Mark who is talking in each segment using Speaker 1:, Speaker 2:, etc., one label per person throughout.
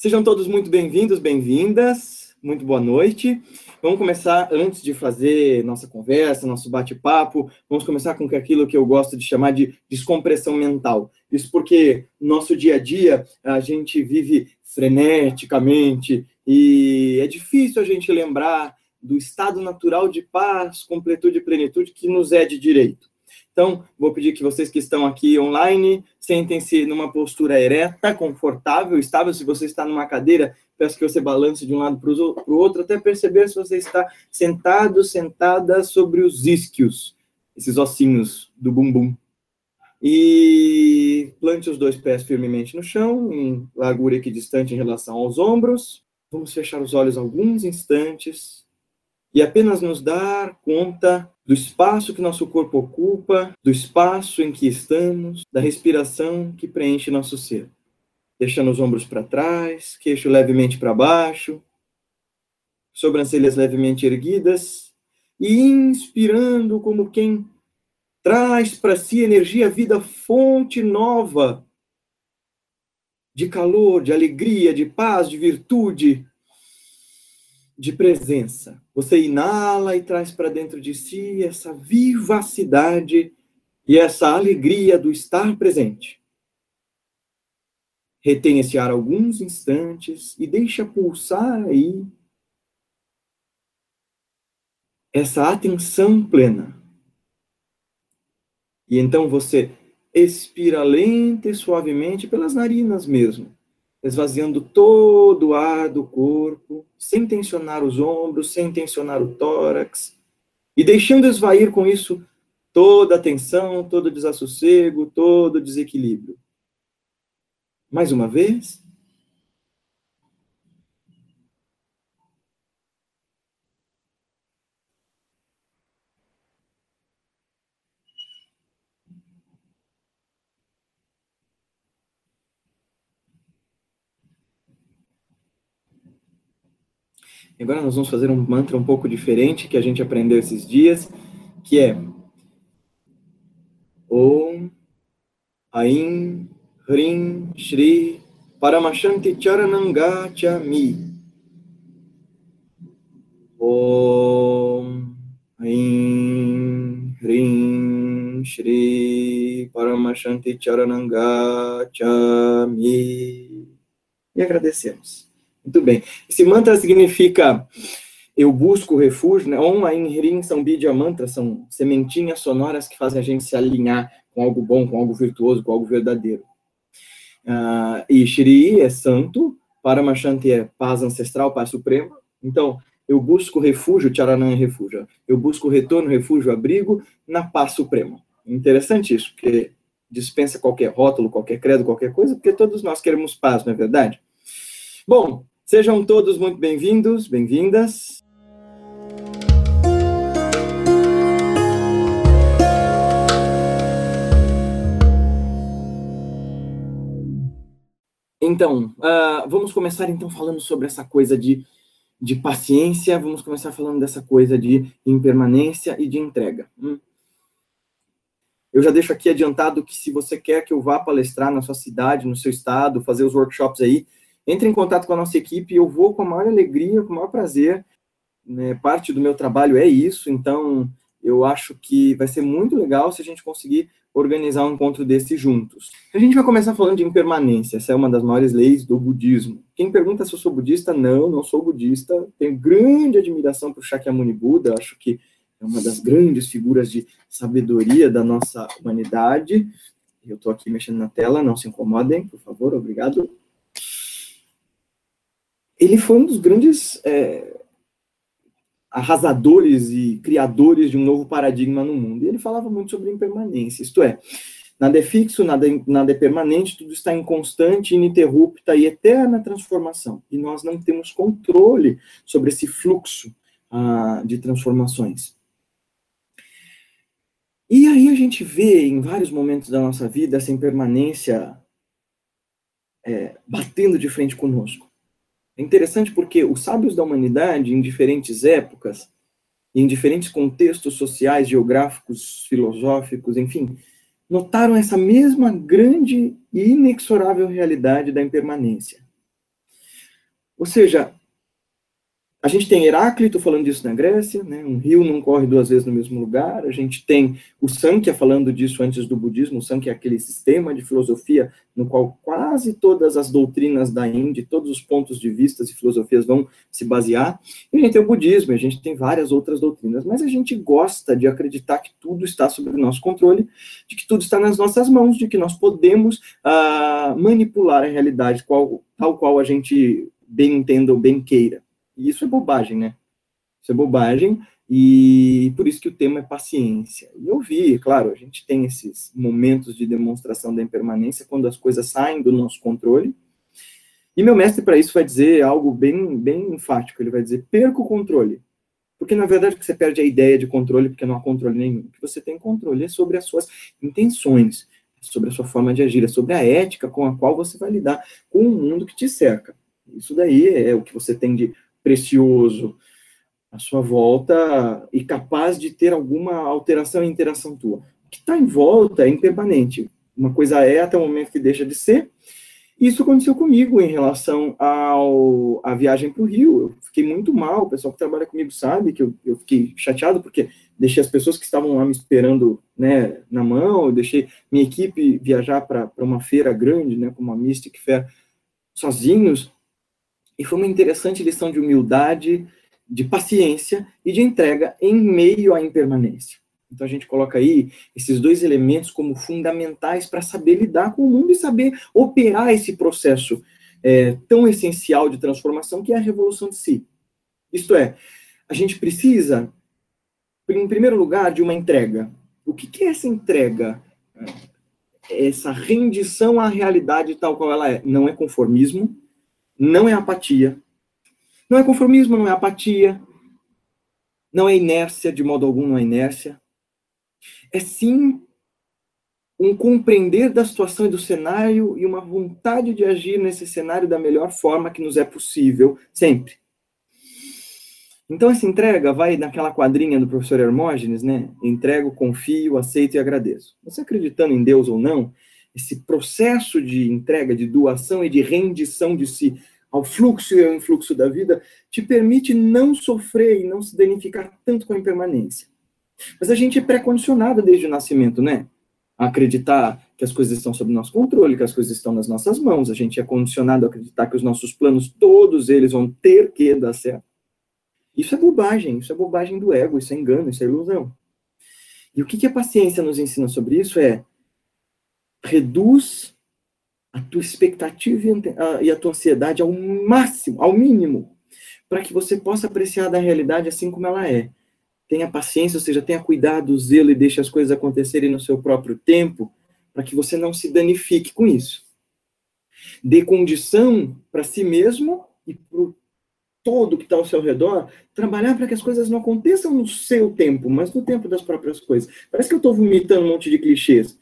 Speaker 1: Sejam todos muito bem-vindos, bem-vindas. Muito boa noite. Vamos começar, antes de fazer nossa conversa, nosso bate-papo, vamos começar com aquilo que eu gosto de chamar de descompressão mental. Isso porque no nosso dia a dia a gente vive freneticamente e é difícil a gente lembrar do estado natural de paz, completude e plenitude que nos é de direito. Então, vou pedir que vocês que estão aqui online sentem-se numa postura ereta, confortável, estável. Se você está numa cadeira, peço que você balance de um lado para o outro, até perceber se você está sentado, sentada sobre os isquios, esses ossinhos do bumbum. E plante os dois pés firmemente no chão, em largura equidistante em relação aos ombros. Vamos fechar os olhos alguns instantes e apenas nos dar conta do espaço que nosso corpo ocupa, do espaço em que estamos, da respiração que preenche nosso ser. Deixando os ombros para trás, queixo levemente para baixo, sobrancelhas levemente erguidas e inspirando como quem traz para si energia, vida, fonte nova de calor, de alegria, de paz, de virtude, de presença. Você inala e traz para dentro de si essa vivacidade e essa alegria do estar presente. Retém esse ar alguns instantes e deixa pulsar aí essa atenção plena. E então você expira lenta e suavemente pelas narinas mesmo esvaziando todo o ar do corpo, sem tensionar os ombros, sem tensionar o tórax, e deixando esvair com isso toda a tensão, todo o desassossego, todo o desequilíbrio. Mais uma vez. Agora nós vamos fazer um mantra um pouco diferente que a gente aprendeu esses dias, que é Om Aim Hrim Shri Paramashanti Charananga Chami. Om Aim Hrim Shri Paramashanti Charananga Chami. E agradecemos. Muito bem. Esse mantra significa eu busco refúgio, né? Om, Ain, Hrim são Bidya mantras, são sementinhas sonoras que fazem a gente se alinhar com algo bom, com algo virtuoso, com algo verdadeiro. Uh, e Shri é santo, Paramashanti é paz ancestral, paz suprema. Então, eu busco refúgio, Charanã é refúgio. Eu busco retorno, refúgio, abrigo na paz suprema. Interessante isso, porque dispensa qualquer rótulo, qualquer credo, qualquer coisa, porque todos nós queremos paz, não é verdade? Bom, Sejam todos muito bem-vindos, bem-vindas. Então, uh, vamos começar então falando sobre essa coisa de, de paciência, vamos começar falando dessa coisa de impermanência e de entrega. Hum. Eu já deixo aqui adiantado que se você quer que eu vá palestrar na sua cidade, no seu estado, fazer os workshops aí, entre em contato com a nossa equipe, eu vou com a maior alegria, com o maior prazer. Né? Parte do meu trabalho é isso, então eu acho que vai ser muito legal se a gente conseguir organizar um encontro desse juntos. A gente vai começar falando de impermanência, essa é uma das maiores leis do budismo. Quem pergunta se eu sou budista, não, não sou budista. Tenho grande admiração por Shakyamuni Buda, acho que é uma das grandes figuras de sabedoria da nossa humanidade. Eu estou aqui mexendo na tela, não se incomodem, por favor, obrigado ele foi um dos grandes é, arrasadores e criadores de um novo paradigma no mundo. E ele falava muito sobre impermanência, isto é, nada é fixo, nada, nada é permanente, tudo está em constante, ininterrupta e eterna transformação. E nós não temos controle sobre esse fluxo ah, de transformações. E aí a gente vê em vários momentos da nossa vida essa impermanência é, batendo de frente conosco. É interessante porque os sábios da humanidade, em diferentes épocas, em diferentes contextos sociais, geográficos, filosóficos, enfim, notaram essa mesma grande e inexorável realidade da impermanência. Ou seja, a gente tem Heráclito falando disso na Grécia, né? um rio não corre duas vezes no mesmo lugar. A gente tem o Sankhya falando disso antes do budismo. O Sankhya é aquele sistema de filosofia no qual quase todas as doutrinas da Índia, todos os pontos de vista e filosofias vão se basear. E a gente tem o budismo, a gente tem várias outras doutrinas, mas a gente gosta de acreditar que tudo está sob o nosso controle, de que tudo está nas nossas mãos, de que nós podemos uh, manipular a realidade qual, tal qual a gente bem entenda ou bem queira. E isso é bobagem, né? Isso é bobagem, e por isso que o tema é paciência. E eu vi, claro, a gente tem esses momentos de demonstração da impermanência quando as coisas saem do nosso controle. E meu mestre, para isso, vai dizer algo bem, bem enfático: ele vai dizer, perca o controle. Porque, na verdade, você perde a ideia de controle, porque não há controle nenhum. O que você tem controle é sobre as suas intenções, sobre a sua forma de agir, é sobre a ética com a qual você vai lidar com o mundo que te cerca. Isso daí é o que você tem de precioso à sua volta e capaz de ter alguma alteração e interação tua. O que está em volta é impermanente. Uma coisa é até o momento que deixa de ser. Isso aconteceu comigo em relação ao, à viagem para o Rio. Eu fiquei muito mal. O pessoal que trabalha comigo sabe que eu, eu fiquei chateado porque deixei as pessoas que estavam lá me esperando né, na mão. Deixei minha equipe viajar para uma feira grande, né, como a Mystic Fair, sozinhos. E foi uma interessante lição de humildade, de paciência e de entrega em meio à impermanência. Então a gente coloca aí esses dois elementos como fundamentais para saber lidar com o mundo e saber operar esse processo é, tão essencial de transformação que é a revolução de si. Isto é, a gente precisa, em primeiro lugar, de uma entrega. O que, que é essa entrega? Essa rendição à realidade tal qual ela é. Não é conformismo, não é apatia. Não é conformismo, não é apatia. Não é inércia, de modo algum, não é inércia. É sim um compreender da situação e do cenário e uma vontade de agir nesse cenário da melhor forma que nos é possível, sempre. Então, essa entrega vai naquela quadrinha do professor Hermógenes, né? Entrego, confio, aceito e agradeço. Você acreditando em Deus ou não, esse processo de entrega, de doação e de rendição de si ao fluxo e ao influxo da vida, te permite não sofrer e não se danificar tanto com a impermanência. Mas a gente é pré-condicionado desde o nascimento, né? A acreditar que as coisas estão sob nosso controle, que as coisas estão nas nossas mãos. A gente é condicionado a acreditar que os nossos planos, todos eles vão ter que dar certo. Isso é bobagem, isso é bobagem do ego, isso é engano, isso é ilusão. E o que, que a paciência nos ensina sobre isso é reduz a tua expectativa e a tua ansiedade ao máximo, ao mínimo, para que você possa apreciar da realidade assim como ela é. Tenha paciência, ou seja, tenha cuidado, zelo e deixe as coisas acontecerem no seu próprio tempo, para que você não se danifique com isso. Dê condição para si mesmo e para o todo que está ao seu redor, trabalhar para que as coisas não aconteçam no seu tempo, mas no tempo das próprias coisas. Parece que eu estou vomitando um monte de clichês,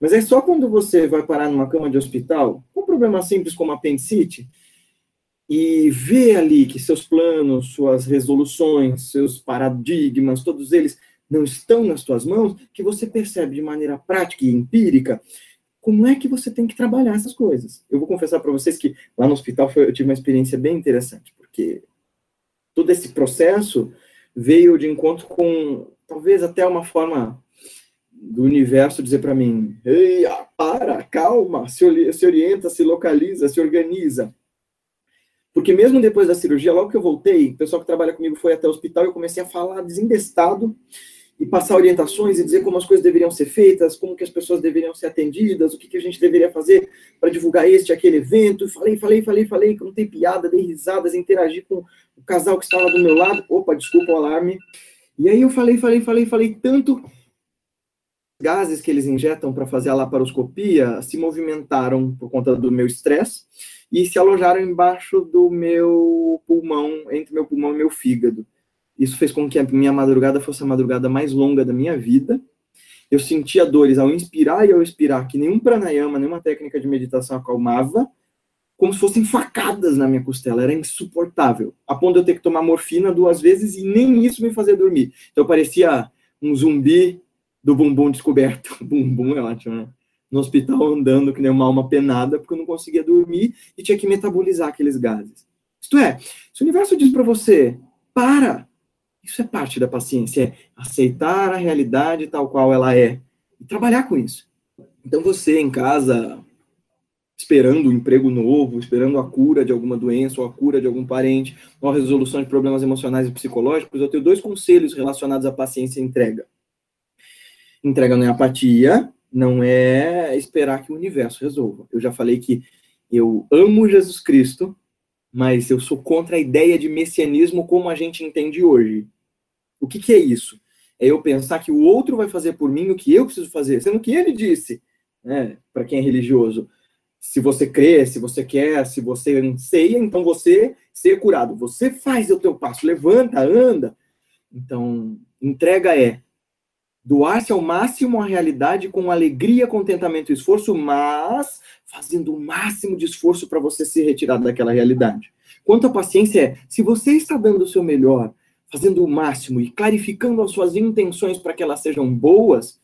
Speaker 1: mas é só quando você vai parar numa cama de hospital, com um problema simples como apendicite, e vê ali que seus planos, suas resoluções, seus paradigmas, todos eles não estão nas suas mãos, que você percebe de maneira prática e empírica como é que você tem que trabalhar essas coisas. Eu vou confessar para vocês que lá no hospital foi, eu tive uma experiência bem interessante, porque todo esse processo veio de encontro com talvez até uma forma do universo dizer para mim: Ei, para, calma, se, se orienta, se localiza, se organiza. Porque mesmo depois da cirurgia, logo que eu voltei, o pessoal que trabalha comigo foi até o hospital eu comecei a falar desembestado e passar orientações e dizer como as coisas deveriam ser feitas, como que as pessoas deveriam ser atendidas, o que, que a gente deveria fazer para divulgar este aquele evento. Falei, falei, falei, falei, não tem piada, dei risadas, interagi com o casal que estava do meu lado. Opa, desculpa o alarme. E aí eu falei, falei, falei, falei tanto gases que eles injetam para fazer a laparoscopia se movimentaram por conta do meu estresse e se alojaram embaixo do meu pulmão, entre meu pulmão e meu fígado. Isso fez com que a minha madrugada fosse a madrugada mais longa da minha vida. Eu sentia dores ao inspirar e ao expirar, que nenhum pranayama, nenhuma técnica de meditação acalmava, como se fossem facadas na minha costela. Era insuportável. A ponto de eu ter que tomar morfina duas vezes e nem isso me fazia dormir. Então eu parecia um zumbi do bumbum descoberto. Bumbum é ótimo, né? No hospital andando que nem uma alma penada, porque eu não conseguia dormir e tinha que metabolizar aqueles gases. Isto é, se o universo diz para você, para, isso é parte da paciência, é aceitar a realidade tal qual ela é e trabalhar com isso. Então você em casa, esperando um emprego novo, esperando a cura de alguma doença ou a cura de algum parente, ou a resolução de problemas emocionais e psicológicos, eu tenho dois conselhos relacionados à paciência e entrega. Entrega não é apatia, não é esperar que o universo resolva. Eu já falei que eu amo Jesus Cristo, mas eu sou contra a ideia de messianismo como a gente entende hoje. O que, que é isso? É eu pensar que o outro vai fazer por mim o que eu preciso fazer, sendo que ele disse, né, para quem é religioso, se você crê, se você quer, se você anseia, então você ser curado. Você faz o teu passo, levanta, anda. Então, entrega é doar-se ao máximo à realidade com alegria, contentamento e esforço, mas fazendo o máximo de esforço para você se retirar daquela realidade. Quanto à paciência é, se você está dando o seu melhor, fazendo o máximo e clarificando as suas intenções para que elas sejam boas,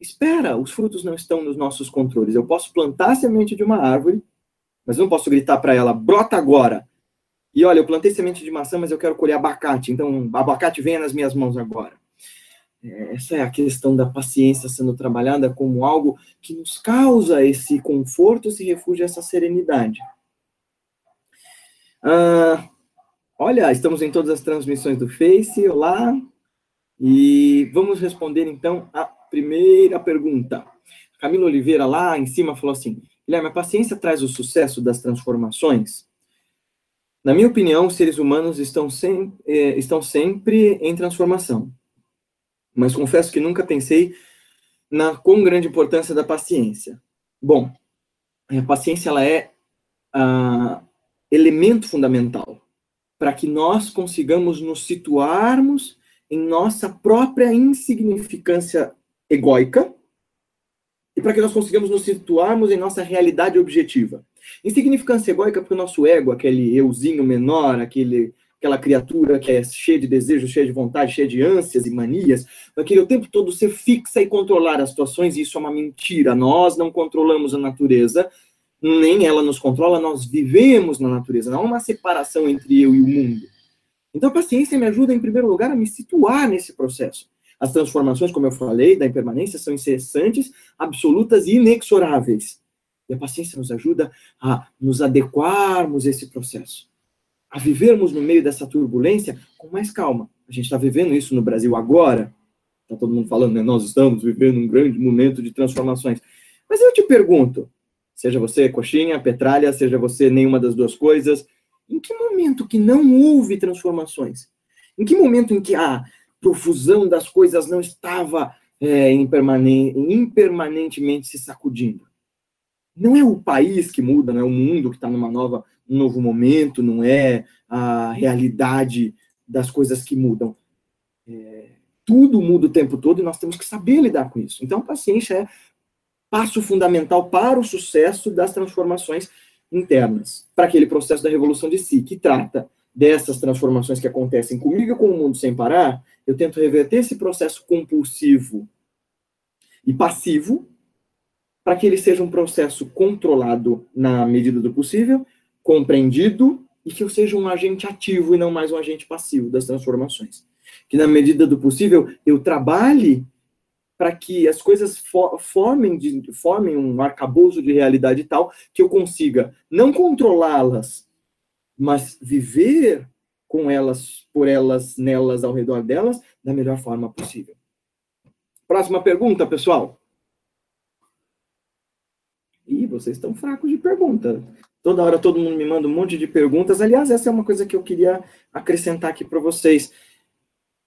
Speaker 1: espera, os frutos não estão nos nossos controles. Eu posso plantar a semente de uma árvore, mas não posso gritar para ela, brota agora. E olha, eu plantei semente de maçã, mas eu quero colher abacate, então abacate venha nas minhas mãos agora. Essa é a questão da paciência sendo trabalhada como algo que nos causa esse conforto, esse refúgio, essa serenidade. Ah, olha, estamos em todas as transmissões do Face, olá. E vamos responder então a primeira pergunta. Camila Oliveira lá em cima falou assim: Guilherme, a paciência traz o sucesso das transformações? Na minha opinião, os seres humanos estão, sem, eh, estão sempre em transformação mas confesso que nunca pensei na quão grande importância da paciência. Bom, a paciência ela é uh, elemento fundamental para que nós consigamos nos situarmos em nossa própria insignificância egóica e para que nós consigamos nos situarmos em nossa realidade objetiva. Insignificância egóica porque o nosso ego, aquele euzinho menor, aquele aquela criatura que é cheia de desejos, cheia de vontade, cheia de ânsias e manias, vai querer o tempo todo ser fixa e controlar as situações, e isso é uma mentira. Nós não controlamos a natureza, nem ela nos controla, nós vivemos na natureza. Não há uma separação entre eu e o mundo. Então a paciência me ajuda, em primeiro lugar, a me situar nesse processo. As transformações, como eu falei, da impermanência são incessantes, absolutas e inexoráveis. E a paciência nos ajuda a nos adequarmos a esse processo a vivermos no meio dessa turbulência com mais calma. A gente está vivendo isso no Brasil agora. Está todo mundo falando, né? Nós estamos vivendo um grande momento de transformações. Mas eu te pergunto, seja você coxinha, petralha, seja você nenhuma das duas coisas, em que momento que não houve transformações? Em que momento em que a profusão das coisas não estava é, impermanentemente se sacudindo? Não é o país que muda, não é o mundo que está numa nova um novo momento, não é a realidade das coisas que mudam. É, tudo muda o tempo todo e nós temos que saber lidar com isso. Então, paciência é passo fundamental para o sucesso das transformações internas, para aquele processo da revolução de si, que trata dessas transformações que acontecem comigo e com o mundo sem parar, eu tento reverter esse processo compulsivo e passivo para que ele seja um processo controlado na medida do possível compreendido e que eu seja um agente ativo e não mais um agente passivo das transformações. Que, na medida do possível, eu trabalhe para que as coisas formem, de, formem um arcabouço de realidade tal que eu consiga não controlá-las, mas viver com elas, por elas, nelas, ao redor delas, da melhor forma possível. Próxima pergunta, pessoal. Ih, vocês estão fracos de pergunta. Toda hora todo mundo me manda um monte de perguntas. Aliás, essa é uma coisa que eu queria acrescentar aqui para vocês.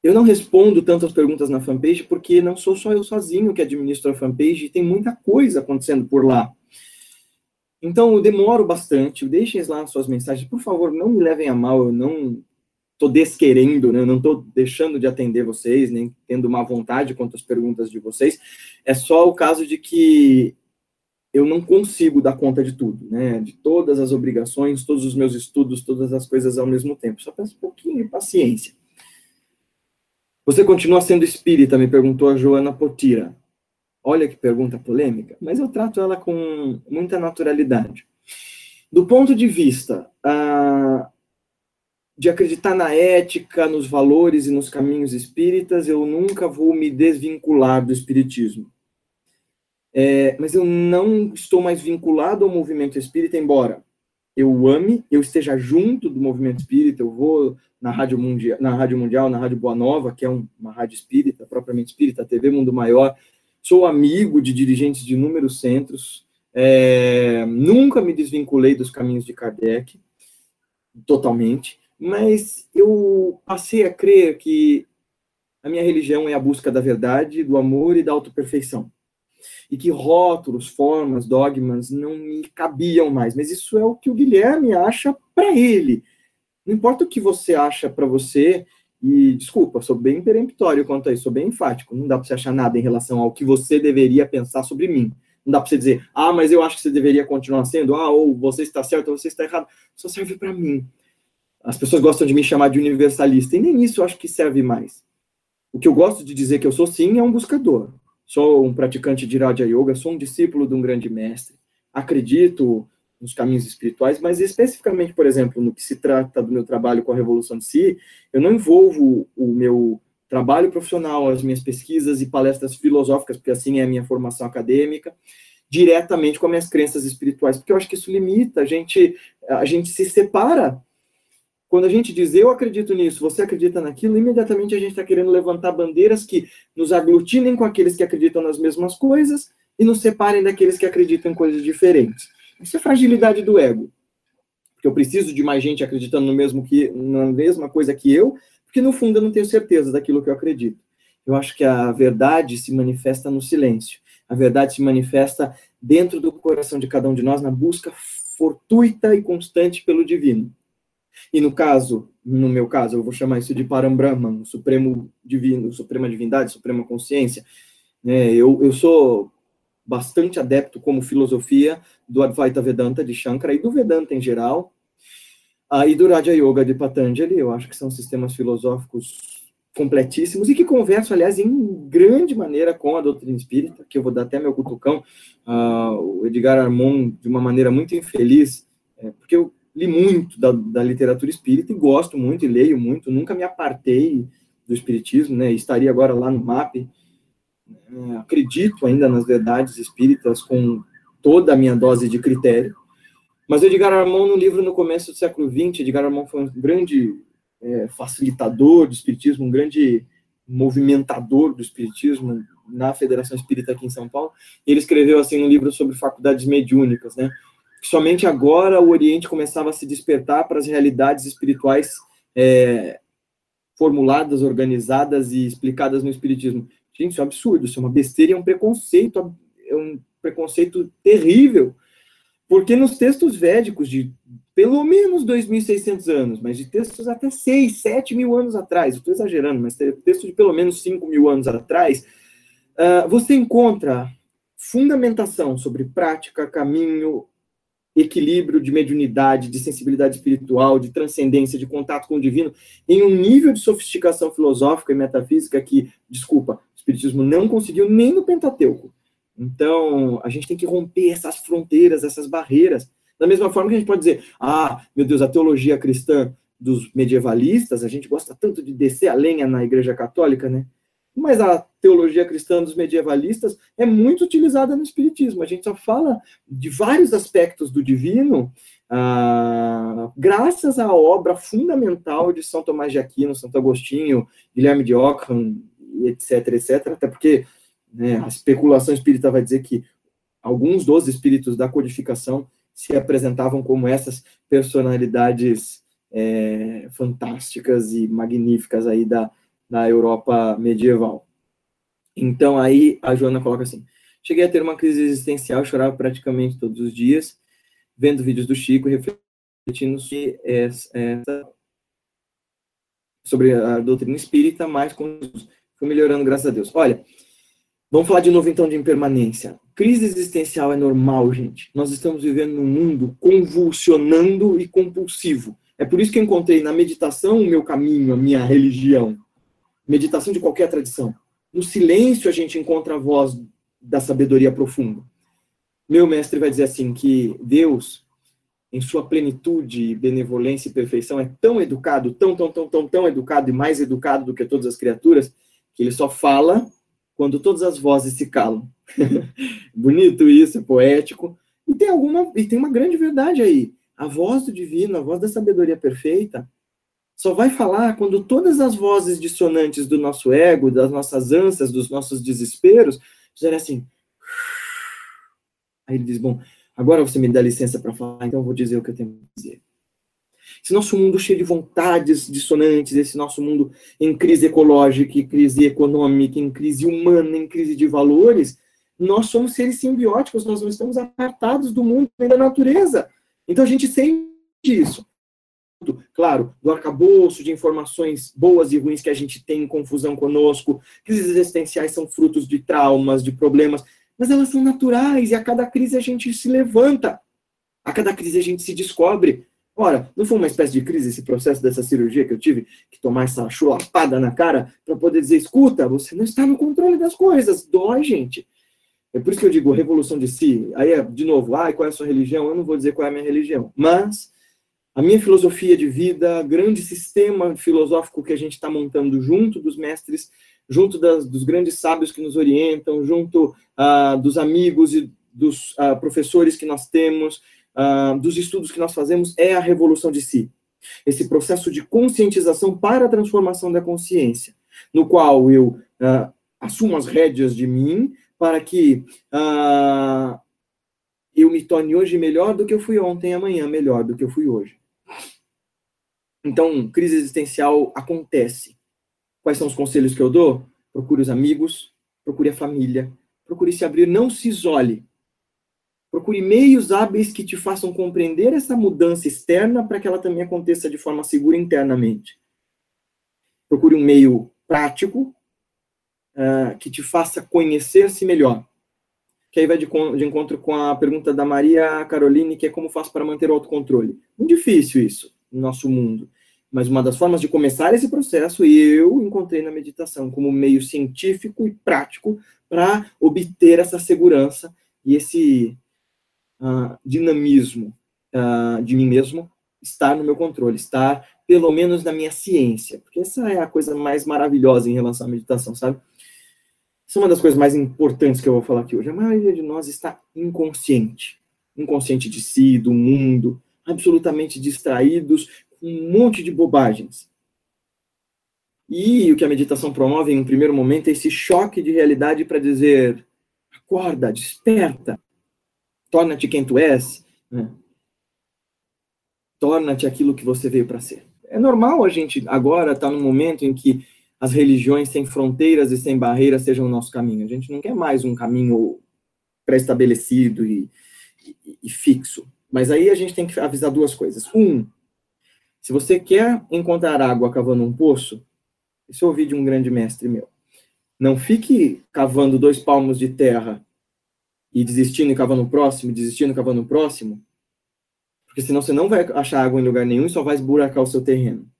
Speaker 1: Eu não respondo tantas perguntas na fanpage porque não sou só eu sozinho que administro a fanpage e tem muita coisa acontecendo por lá. Então, eu demoro bastante. Deixem lá suas mensagens. Por favor, não me levem a mal. Eu não estou desquerendo, né? eu não estou deixando de atender vocês, nem tendo má vontade quanto às perguntas de vocês. É só o caso de que eu não consigo dar conta de tudo, né? De todas as obrigações, todos os meus estudos, todas as coisas ao mesmo tempo. Só peço um pouquinho de paciência. Você continua sendo espírita? Me perguntou a Joana Potira. Olha que pergunta polêmica, mas eu trato ela com muita naturalidade. Do ponto de vista, de acreditar na ética, nos valores e nos caminhos espíritas, eu nunca vou me desvincular do espiritismo. É, mas eu não estou mais vinculado ao movimento espírita, embora eu ame, eu esteja junto do movimento espírita, eu vou na Rádio Mundial, na Rádio Mundial, na Rádio Boa Nova, que é uma rádio espírita, propriamente espírita, TV Mundo Maior, sou amigo de dirigentes de inúmeros centros, é, nunca me desvinculei dos caminhos de Kardec, totalmente, mas eu passei a crer que a minha religião é a busca da verdade, do amor e da autoperfeição. E que rótulos, formas, dogmas não me cabiam mais. Mas isso é o que o Guilherme acha para ele. Não importa o que você acha para você, e desculpa, sou bem peremptório quanto a isso, sou bem enfático. Não dá para você achar nada em relação ao que você deveria pensar sobre mim. Não dá para você dizer, ah, mas eu acho que você deveria continuar sendo, ah, ou você está certo ou você está errado. Só serve para mim. As pessoas gostam de me chamar de universalista, e nem isso eu acho que serve mais. O que eu gosto de dizer que eu sou sim é um buscador. Sou um praticante de Raja Yoga, sou um discípulo de um grande mestre. Acredito nos caminhos espirituais, mas especificamente, por exemplo, no que se trata do meu trabalho com a Revolução de Si, eu não envolvo o meu trabalho profissional, as minhas pesquisas e palestras filosóficas, porque assim é a minha formação acadêmica, diretamente com as minhas crenças espirituais, porque eu acho que isso limita, a gente, a gente se separa. Quando a gente diz eu acredito nisso, você acredita naquilo, imediatamente a gente está querendo levantar bandeiras que nos aglutinem com aqueles que acreditam nas mesmas coisas e nos separem daqueles que acreditam em coisas diferentes. Isso é fragilidade do ego. Porque eu preciso de mais gente acreditando no mesmo que na mesma coisa que eu, porque no fundo eu não tenho certeza daquilo que eu acredito. Eu acho que a verdade se manifesta no silêncio. A verdade se manifesta dentro do coração de cada um de nós na busca fortuita e constante pelo divino. E no caso, no meu caso, eu vou chamar isso de Parambrahman, o supremo divino, suprema divindade, suprema consciência. É, eu, eu sou bastante adepto como filosofia do Advaita Vedanta de Shankara e do Vedanta em geral, ah, e do Raja Yoga de Patanjali, eu acho que são sistemas filosóficos completíssimos e que conversam, aliás, em grande maneira com a doutrina espírita, que eu vou dar até meu cutucão, uh, o Edgar Armon, de uma maneira muito infeliz, é, porque eu li muito da, da, literatura espírita e gosto muito e leio muito, nunca me apartei do espiritismo, né, estaria agora lá no MAP, é, acredito ainda nas verdades espíritas com toda a minha dose de critério, mas Edgar Armand, no livro no começo do século XX, Edgar Armand foi um grande é, facilitador do espiritismo, um grande movimentador do espiritismo na Federação Espírita aqui em São Paulo. Ele escreveu assim um livro sobre faculdades mediúnicas, né? Somente agora o Oriente começava a se despertar para as realidades espirituais é, formuladas, organizadas e explicadas no espiritismo. Gente, isso é um absurdo, isso é uma besteira, é um preconceito, é um preconceito terrível porque nos textos védicos de pelo menos 2.600 anos, mas de textos até 6, 7 mil anos atrás, estou exagerando, mas texto de pelo menos 5 mil anos atrás, uh, você encontra fundamentação sobre prática, caminho, equilíbrio de mediunidade, de sensibilidade espiritual, de transcendência, de contato com o divino, em um nível de sofisticação filosófica e metafísica que, desculpa, o Espiritismo não conseguiu nem no Pentateuco. Então, a gente tem que romper essas fronteiras, essas barreiras. Da mesma forma que a gente pode dizer, ah, meu Deus, a teologia cristã dos medievalistas, a gente gosta tanto de descer a lenha na Igreja Católica, né? Mas a teologia cristã dos medievalistas é muito utilizada no Espiritismo. A gente só fala de vários aspectos do divino ah, graças à obra fundamental de São Tomás de Aquino, Santo Agostinho, Guilherme de Ockham, etc, etc. Até porque né? A especulação espírita vai dizer que alguns dos espíritos da codificação se apresentavam como essas personalidades é, fantásticas e magníficas aí da, da Europa medieval. Então aí a Joana coloca assim: cheguei a ter uma crise existencial, chorava praticamente todos os dias, vendo vídeos do Chico, refletindo sobre, essa, sobre a doutrina espírita, mas com, fui melhorando, graças a Deus. Olha, Vamos falar de novo então de impermanência. Crise existencial é normal, gente. Nós estamos vivendo num mundo convulsionando e compulsivo. É por isso que encontrei na meditação o meu caminho, a minha religião. Meditação de qualquer tradição. No silêncio a gente encontra a voz da sabedoria profunda. Meu mestre vai dizer assim que Deus em sua plenitude, benevolência e perfeição, é tão educado, tão, tão, tão, tão, tão educado e mais educado do que todas as criaturas, que ele só fala quando todas as vozes se calam. Bonito isso, é poético. E tem alguma e tem uma grande verdade aí. A voz do divino, a voz da sabedoria perfeita, só vai falar quando todas as vozes dissonantes do nosso ego, das nossas ânsias, dos nossos desesperos, fizerem assim. Aí ele diz: Bom, Agora você me dá licença para falar, então eu vou dizer o que eu tenho que dizer. Esse nosso mundo cheio de vontades dissonantes, esse nosso mundo em crise ecológica, em crise econômica, em crise humana, em crise de valores, nós somos seres simbióticos, nós não estamos apartados do mundo nem da natureza. Então a gente sente isso. Claro, do arcabouço de informações boas e ruins que a gente tem em confusão conosco, crises existenciais são frutos de traumas, de problemas mas elas são naturais e a cada crise a gente se levanta. A cada crise a gente se descobre. Ora, não foi uma espécie de crise esse processo dessa cirurgia que eu tive que tomar essa chulapada na cara para poder dizer: escuta, você não está no controle das coisas. Dói, gente. É por isso que eu digo revolução de si. Aí é, de novo, ah, qual é a sua religião? Eu não vou dizer qual é a minha religião. Mas a minha filosofia de vida, grande sistema filosófico que a gente está montando junto dos mestres junto das, dos grandes sábios que nos orientam, junto ah, dos amigos e dos ah, professores que nós temos, ah, dos estudos que nós fazemos, é a revolução de si. Esse processo de conscientização para a transformação da consciência, no qual eu assumo as rédeas de mim para que eu me torne hoje melhor do que eu fui ontem, amanhã melhor do que eu fui hoje. Então, crise existencial acontece. Quais são os conselhos que eu dou? Procure os amigos, procure a família, procure se abrir, não se isole. Procure meios hábeis que te façam compreender essa mudança externa para que ela também aconteça de forma segura internamente. Procure um meio prático uh, que te faça conhecer-se melhor. Que aí vai de, de, encontro com a pergunta da Maria Caroline, que é como faço para manter o autocontrole. Muito difícil isso no nosso mundo. Mas uma das formas de começar esse processo eu encontrei na meditação como meio científico e prático para obter essa segurança e esse uh, dinamismo uh, de mim mesmo estar no meu controle, estar pelo menos na minha ciência, porque essa é a coisa mais maravilhosa em relação à meditação, sabe? Essa é uma das coisas mais importantes que eu vou falar aqui hoje. A maioria de nós está inconsciente, inconsciente de si, do mundo, absolutamente distraídos um monte de bobagens. E o que a meditação promove em um primeiro momento é esse choque de realidade para dizer: acorda, desperta, torna-te quem tu és, né? torna-te aquilo que você veio para ser. É normal a gente agora estar tá num momento em que as religiões sem fronteiras e sem barreiras sejam o nosso caminho. A gente não quer mais um caminho pré-estabelecido e, e, e fixo. Mas aí a gente tem que avisar duas coisas. Um, se você quer encontrar água cavando um poço, isso eu ouvi de um grande mestre meu. Não fique cavando dois palmos de terra e desistindo e cavando o próximo, desistindo e cavando o próximo, porque senão você não vai achar água em lugar nenhum e só vai esburacar o seu terreno.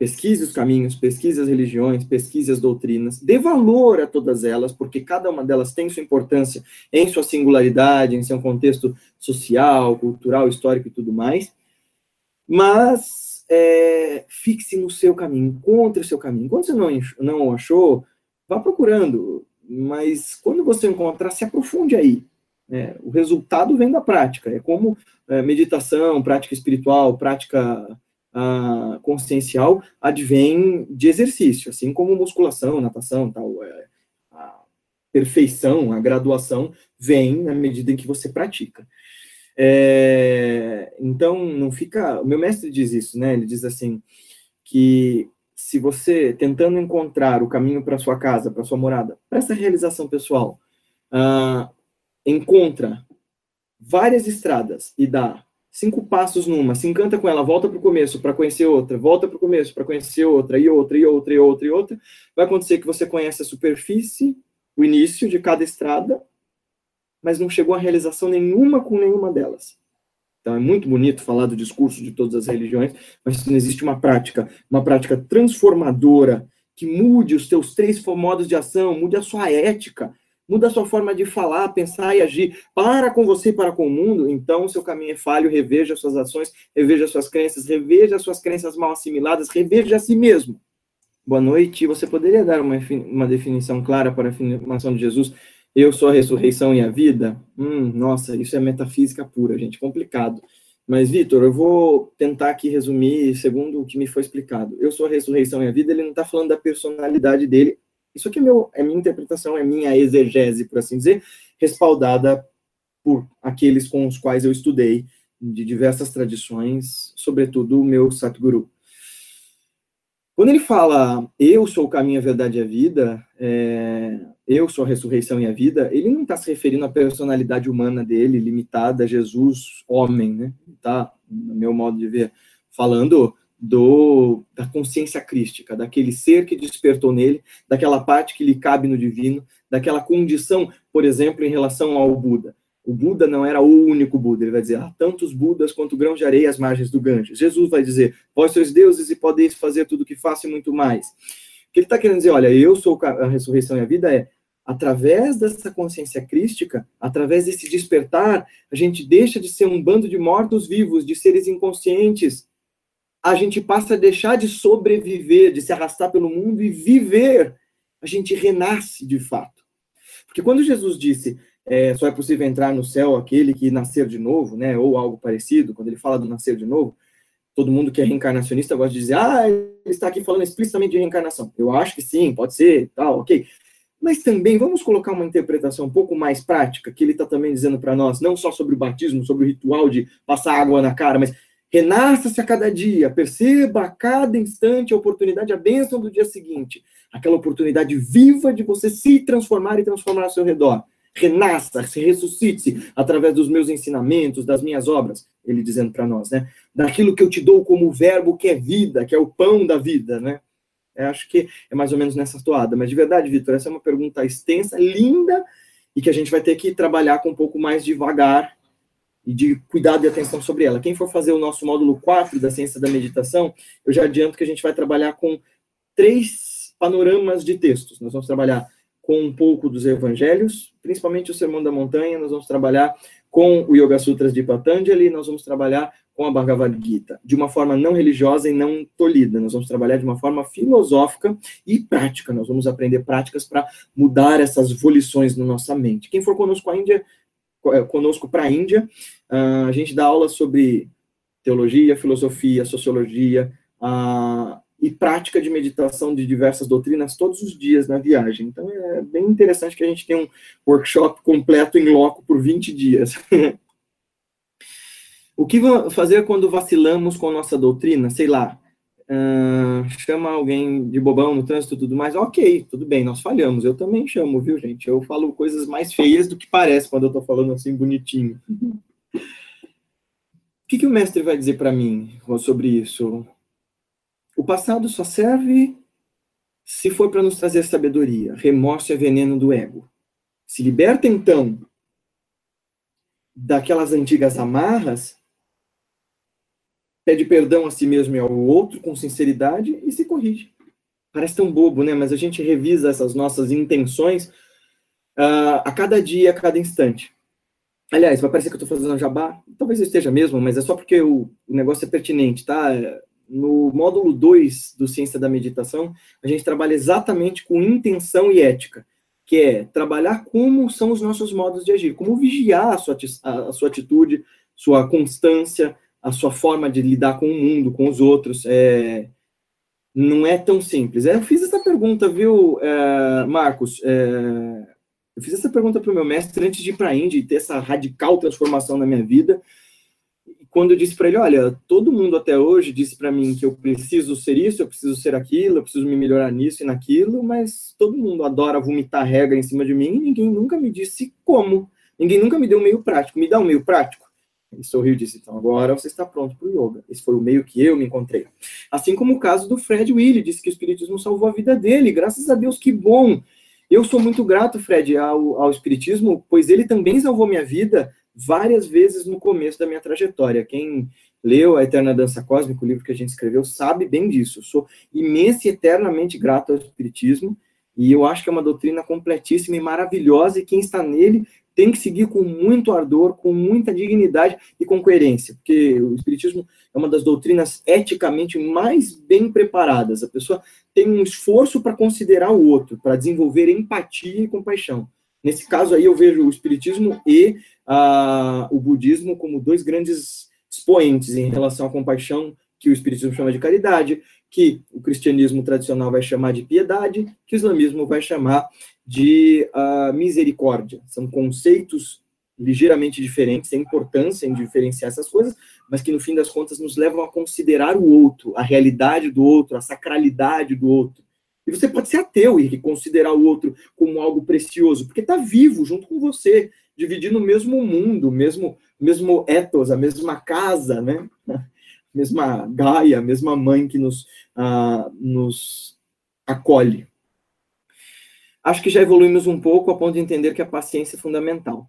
Speaker 1: Pesquise os caminhos, pesquise as religiões, pesquise as doutrinas, dê valor a todas elas, porque cada uma delas tem sua importância em sua singularidade, em seu contexto social, cultural, histórico e tudo mais. Mas é, fixe no seu caminho, encontre o seu caminho. Quando você não, não achou, vá procurando, mas quando você encontrar, se aprofunde aí. É, o resultado vem da prática, é como é, meditação, prática espiritual, prática a, consciencial, advém de exercício, assim como musculação, natação, tal. É, a perfeição, a graduação vem na medida em que você pratica. É, então, não fica. O meu mestre diz isso, né? Ele diz assim: que se você, tentando encontrar o caminho para sua casa, para sua morada, para essa realização pessoal, uh, encontra várias estradas e dá cinco passos numa, se encanta com ela, volta para o começo para conhecer outra, volta para o começo para conhecer outra, e outra, e outra, e outra, e outra, vai acontecer que você conhece a superfície, o início de cada estrada, mas não chegou a realização nenhuma com nenhuma delas. Então é muito bonito falar do discurso de todas as religiões, mas não existe uma prática, uma prática transformadora que mude os teus três modos de ação, mude a sua ética, muda a sua forma de falar, pensar e agir. Para com você para com o mundo, então seu caminho é falho, reveja suas ações, reveja suas crenças, reveja suas crenças mal assimiladas, reveja a si mesmo. Boa noite. Você poderia dar uma, uma definição clara para a afirmação de Jesus? Eu sou a ressurreição e a vida? Hum, nossa, isso é metafísica pura, gente, complicado. Mas, Vitor, eu vou tentar aqui resumir segundo o que me foi explicado. Eu sou a ressurreição e a vida, ele não está falando da personalidade dele. Isso aqui é, meu, é minha interpretação, é minha exegese, por assim dizer, respaldada por aqueles com os quais eu estudei, de diversas tradições, sobretudo o meu Satguru. Quando ele fala, eu sou o caminho, a verdade e a vida, é, eu sou a ressurreição e a vida, ele não está se referindo à personalidade humana dele, limitada Jesus, homem, né? Está, no meu modo de ver, falando do, da consciência crística, daquele ser que despertou nele, daquela parte que lhe cabe no divino, daquela condição, por exemplo, em relação ao Buda. O Buda não era o único Buda, ele vai dizer, há tantos Budas quanto grãos de areia às margens do Ganges. Jesus vai dizer, vós sois deuses e podeis fazer tudo o que faço e muito mais. O que ele está querendo dizer, olha, eu sou a ressurreição e a vida é, através dessa consciência crística, através desse despertar, a gente deixa de ser um bando de mortos-vivos, de seres inconscientes, a gente passa a deixar de sobreviver, de se arrastar pelo mundo e viver. A gente renasce de fato. Porque quando Jesus disse, é, só é possível entrar no céu aquele que nascer de novo, né, ou algo parecido, quando ele fala do nascer de novo, todo mundo que é reencarnacionista gosta de dizer, ah, ele está aqui falando explicitamente de reencarnação. Eu acho que sim, pode ser, tal, ok. Mas também vamos colocar uma interpretação um pouco mais prática, que ele está também dizendo para nós, não só sobre o batismo, sobre o ritual de passar água na cara, mas renasça-se a cada dia, perceba a cada instante a oportunidade, a bênção do dia seguinte, aquela oportunidade viva de você se transformar e transformar ao seu redor renasça, se ressuscite através dos meus ensinamentos, das minhas obras, ele dizendo para nós, né? Daquilo que eu te dou como verbo que é vida, que é o pão da vida, né? Eu acho que é mais ou menos nessa toada, mas de verdade, Vitor, essa é uma pergunta extensa, linda, e que a gente vai ter que trabalhar com um pouco mais devagar e de cuidado e atenção sobre ela. Quem for fazer o nosso módulo 4 da ciência da meditação, eu já adianto que a gente vai trabalhar com três panoramas de textos. Nós vamos trabalhar com um pouco dos evangelhos, principalmente o Sermão da Montanha, nós vamos trabalhar com o Yoga Sutras de Patanjali, nós vamos trabalhar com a Bhagavad Gita, de uma forma não religiosa e não tolhida. Nós vamos trabalhar de uma forma filosófica e prática. Nós vamos aprender práticas para mudar essas volições na nossa mente. Quem for conosco a Índia, conosco para a Índia, ah, a gente dá aula sobre teologia, filosofia, sociologia, uh, e prática de meditação de diversas doutrinas todos os dias na viagem. Então é bem interessante que a gente tenha um workshop completo em loco por 20 dias. o que fazer quando vacilamos com a nossa doutrina? Sei lá, uh, chama alguém de bobão no trânsito e tudo mais. Ok, tudo bem, nós falhamos. Eu também chamo, viu, gente? Eu falo coisas mais feias do que parece quando eu estou falando assim bonitinho. O que, que o mestre vai dizer para mim sobre isso? O passado só serve se for para nos trazer sabedoria. Remorso é veneno do ego. Se liberta, então, daquelas antigas amarras, pede perdão a si mesmo e ao outro com sinceridade e se corrige. Parece tão bobo, né? Mas a gente revisa essas nossas intenções uh, a cada dia, a cada instante. Aliás, vai parecer que eu estou fazendo jabá, talvez eu esteja mesmo, mas é só porque o, o negócio é pertinente, tá? no módulo 2 do Ciência da Meditação, a gente trabalha exatamente com intenção e ética, que é trabalhar como são os nossos modos de agir, como vigiar a sua, a sua atitude, sua constância, a sua forma de lidar com o mundo, com os outros. É, não é tão simples. É, eu fiz essa pergunta, viu, é, Marcos? É, eu fiz essa pergunta para o meu mestre antes de ir para a Índia e ter essa radical transformação na minha vida quando eu disse para ele, olha, todo mundo até hoje disse para mim que eu preciso ser isso, eu preciso ser aquilo, eu preciso me melhorar nisso e naquilo, mas todo mundo adora vomitar regra em cima de mim e ninguém nunca me disse como. Ninguém nunca me deu um meio prático. Me dá um meio prático? Ele sorriu e disse, então agora você está pronto para o yoga. Esse foi o meio que eu me encontrei. Assim como o caso do Fred Willi, disse que o Espiritismo salvou a vida dele. Graças a Deus, que bom! Eu sou muito grato, Fred, ao, ao Espiritismo, pois ele também salvou minha vida várias vezes no começo da minha trajetória. Quem leu A Eterna Dança Cósmica, o livro que a gente escreveu, sabe bem disso. Eu sou imenso e eternamente grato ao Espiritismo E eu acho que é uma doutrina completíssima e maravilhosa, e quem está nele tem que seguir com muito ardor, com muita dignidade e com coerência, porque o Espiritismo é uma das doutrinas eticamente mais bem preparadas. A pessoa tem um esforço para considerar o outro, para desenvolver empatia e compaixão. Nesse caso aí, eu vejo o Espiritismo e o Budismo como dois grandes expoentes em relação à compaixão, que o Espiritismo chama de caridade, que o cristianismo tradicional vai chamar de piedade, que o islamismo vai chamar de uh, misericórdia. São conceitos ligeiramente diferentes, tem importância em diferenciar essas coisas, mas que no fim das contas nos levam a considerar o outro, a realidade do outro, a sacralidade do outro. E você pode ser ateu e considerar o outro como algo precioso, porque está vivo junto com você, dividindo o mesmo mundo, o mesmo, mesmo ethos, a mesma casa, né? mesma Gaia, a mesma mãe que nos, uh, nos acolhe. Acho que já evoluímos um pouco a ponto de entender que a paciência é fundamental.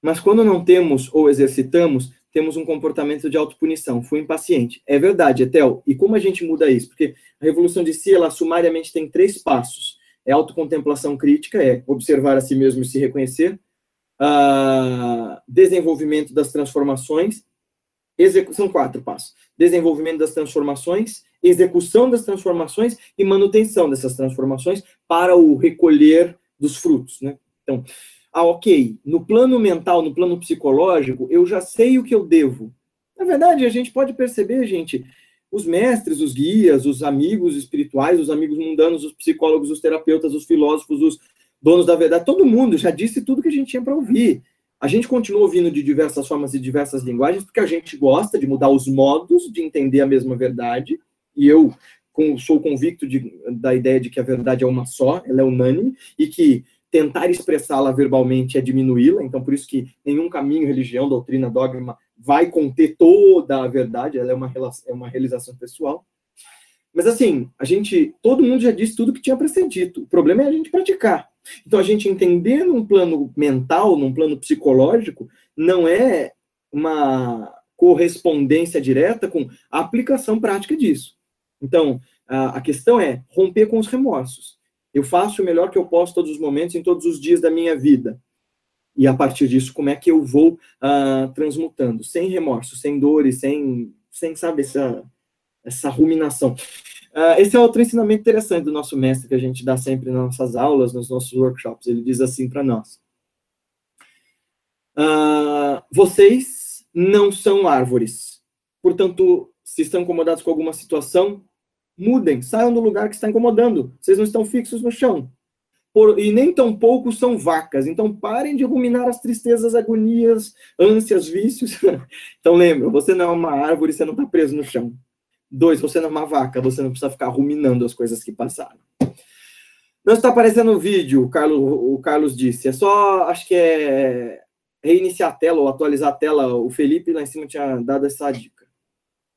Speaker 1: Mas quando não temos ou exercitamos, temos um comportamento de autopunição. Fui impaciente. É verdade, Etel. E como a gente muda isso? Porque a revolução de si, ela sumariamente tem três passos. É autocontemplação crítica, é observar a si mesmo e se reconhecer. Uh, desenvolvimento das transformações Execução quatro passos. Desenvolvimento das transformações, execução das transformações e manutenção dessas transformações para o recolher dos frutos, né? Então, ah, ok, no plano mental, no plano psicológico, eu já sei o que eu devo. Na verdade, a gente pode perceber, gente, os mestres, os guias, os amigos espirituais, os amigos mundanos, os psicólogos, os terapeutas, os filósofos, os donos da verdade, todo mundo já disse tudo que a gente tinha para ouvir. A gente continua ouvindo de diversas formas e diversas linguagens, porque a gente gosta de mudar os modos de entender a mesma verdade, e eu sou convicto de, da ideia de que a verdade é uma só, ela é unânime, e que tentar expressá-la verbalmente é diminuí-la, então por isso que nenhum caminho, religião, doutrina, dogma vai conter toda a verdade, ela é uma, é uma realização pessoal. Mas assim, a gente, todo mundo já disse tudo que tinha para ser dito. O problema é a gente praticar. Então, a gente entender num plano mental, num plano psicológico, não é uma correspondência direta com a aplicação prática disso. Então, a, questão é romper com os remorsos. Eu faço o melhor que eu posso todos os momentos, em todos os dias da minha vida. E a partir disso, como é que eu vou uh, transmutando? Sem remorso, sem dores, sem, sem sabe, essa, essa ruminação. Uh, esse é outro ensinamento interessante do nosso mestre que a gente dá sempre nas nossas aulas, nos nossos workshops. Ele diz assim para nós: uh, Vocês não são árvores. Portanto, se estão incomodados com alguma situação, mudem, saiam do lugar que está incomodando. Vocês não estão fixos no chão. Por, e nem tão pouco são vacas. Então parem de ruminar as tristezas, agonias, ânsias, vícios. então lembra, você não é uma árvore, você não está preso no chão. Dois, você não é uma vaca, você não precisa ficar ruminando as coisas que passaram. Não está aparecendo o vídeo, o Carlos, o Carlos disse. É só, acho que é reiniciar a tela ou atualizar a tela. O Felipe lá em cima tinha dado essa dica.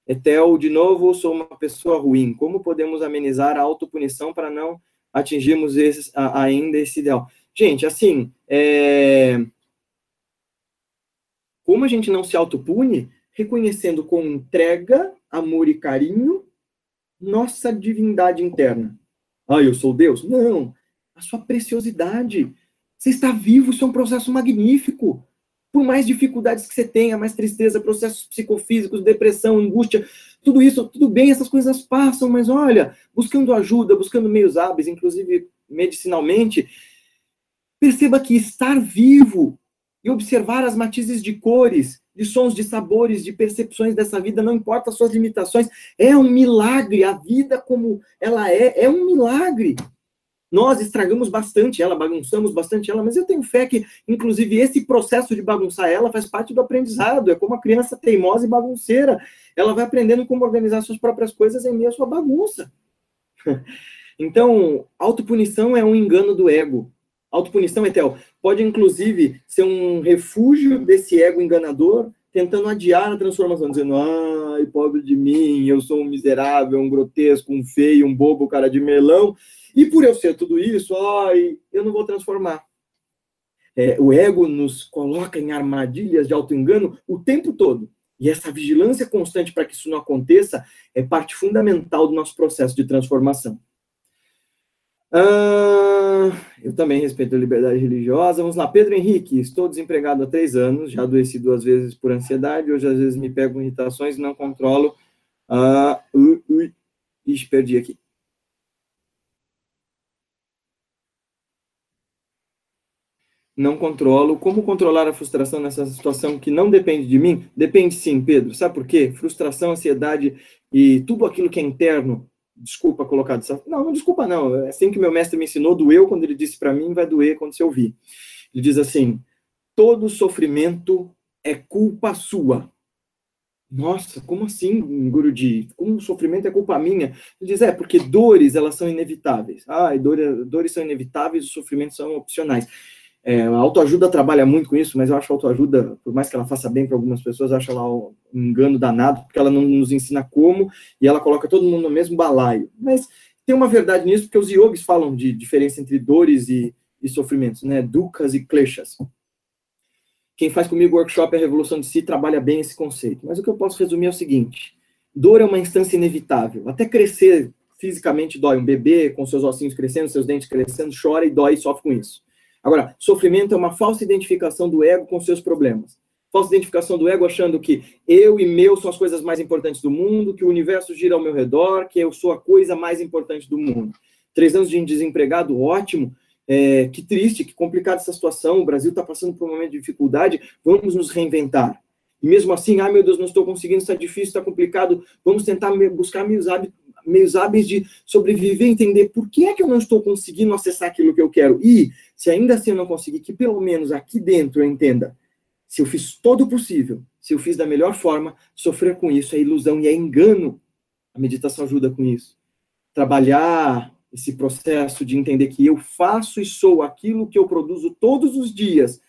Speaker 1: Etel, de novo, sou uma pessoa ruim. Como podemos amenizar a autopunição para não atingirmos esse, a, ainda esse ideal? Gente, assim, é... como a gente não se autopune? Reconhecendo com entrega amor e carinho, nossa divindade interna. Ah, eu sou Deus? Não. A sua preciosidade. Você está vivo, isso é um processo magnífico. Por mais dificuldades que você tenha, mais tristeza, processos psicofísicos, depressão, angústia, tudo isso, tudo bem, essas coisas passam, mas olha, buscando ajuda, buscando meios hábeis, inclusive medicinalmente, perceba que estar vivo e observar as matizes de cores, de sons, de sabores, de percepções dessa vida, não importa as suas limitações, é um milagre. A vida como ela é, é um milagre. Nós estragamos bastante ela, bagunçamos bastante ela, mas eu tenho fé que, inclusive, esse processo de bagunçar ela faz parte do aprendizado. É como a criança teimosa e bagunceira. Ela vai aprendendo como organizar suas próprias coisas em meio à sua bagunça. Então, autopunição é um engano do ego. Autopunição, Etel, pode inclusive ser um refúgio desse ego enganador, tentando adiar a transformação, dizendo: ai, pobre de mim, eu sou um miserável, um grotesco, um feio, um bobo, cara de melão, e por eu ser tudo isso, ai, eu não vou transformar. É, o ego nos coloca em armadilhas de auto-engano o tempo todo. E essa vigilância constante para que isso não aconteça é parte fundamental do nosso processo de transformação. Ah, eu também respeito a liberdade religiosa. Vamos lá, Pedro Henrique. Estou desempregado há três anos, já adoeci duas vezes por ansiedade. Hoje, às vezes, me pego irritações e não controlo. Ah, ixi, perdi aqui. Não controlo. Como controlar a frustração nessa situação que não depende de mim? Depende sim, Pedro. Sabe por quê? Frustração, ansiedade e tudo aquilo que é interno. Desculpa colocar dessa. Não, não desculpa, não. É assim que meu mestre me ensinou, doeu quando ele disse para mim, vai doer quando você ouvir. Ele diz assim: todo sofrimento é culpa sua. Nossa, como assim, Guruji? Como o sofrimento é culpa minha? Ele diz, é, porque dores, elas são inevitáveis. Ah, dores, dores são inevitáveis, os sofrimentos são opcionais. É, a autoajuda trabalha muito com isso, mas eu acho a autoajuda, por mais que ela faça bem para algumas pessoas, eu acho ela um engano danado, porque ela não nos ensina como e ela coloca todo mundo no mesmo balaio. Mas tem uma verdade nisso, porque os yogis falam de diferença entre dores e, e sofrimentos, né? Dukkas e kleshas. Quem faz comigo o workshop A Revolução de Si trabalha bem esse conceito. Mas o que eu posso resumir é o seguinte: dor é uma instância inevitável. Até crescer fisicamente dói. Um bebê com seus ossinhos crescendo, seus dentes crescendo, chora e dói e sofre com isso. Agora, sofrimento é uma falsa identificação do ego com seus problemas. Falsa identificação do ego achando que eu e meu são as coisas mais importantes do mundo, que o universo gira ao meu redor, que eu sou a coisa mais importante do mundo. Três anos de desempregado, ótimo. É, que triste, que complicada essa situação. O Brasil está passando por um momento de dificuldade. Vamos nos reinventar. E mesmo assim, ai meu Deus, não estou conseguindo, está difícil, está complicado. Vamos tentar buscar meios hábitos meios hábeis de sobreviver, entender por que é que eu não estou conseguindo acessar aquilo que eu quero. E, se ainda assim eu não conseguir, que pelo menos aqui dentro eu entenda, se eu fiz todo o possível, se eu fiz da melhor forma, sofrer com isso é ilusão e é engano. A meditação ajuda com isso. Trabalhar esse processo de entender que eu faço e sou aquilo que eu produzo todos os dias,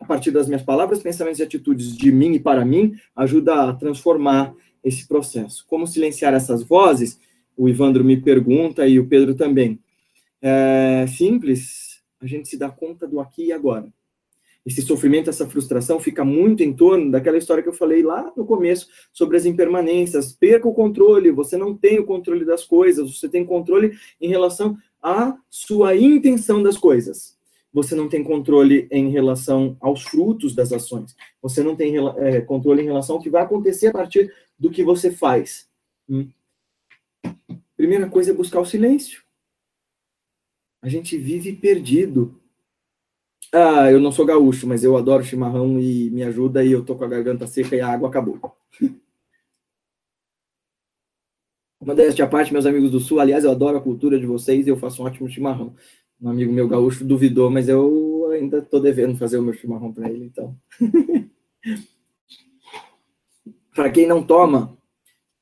Speaker 1: a partir das minhas palavras, pensamentos e atitudes de mim e para mim, ajuda a transformar esse processo. Como silenciar essas vozes? O Ivandro me pergunta e o Pedro também. É simples, a gente se dá conta do aqui e agora. Esse sofrimento, essa frustração fica muito em torno daquela história que eu falei lá no começo sobre as impermanências. Perca o controle, você não tem o controle das coisas, você tem controle em relação à sua intenção das coisas você não tem controle em relação aos frutos das ações. Você não tem é, controle em relação ao que vai acontecer a partir do que você faz. Hum. Primeira coisa é buscar o silêncio. A gente vive perdido. Ah, eu não sou gaúcho, mas eu adoro chimarrão e me ajuda e eu tô com a garganta seca e a água acabou. Modéstia à parte, meus amigos do Sul, aliás, eu adoro a cultura de vocês e eu faço um ótimo chimarrão um amigo meu gaúcho duvidou, mas eu ainda estou devendo fazer o meu chimarrão para ele, então. para quem não toma,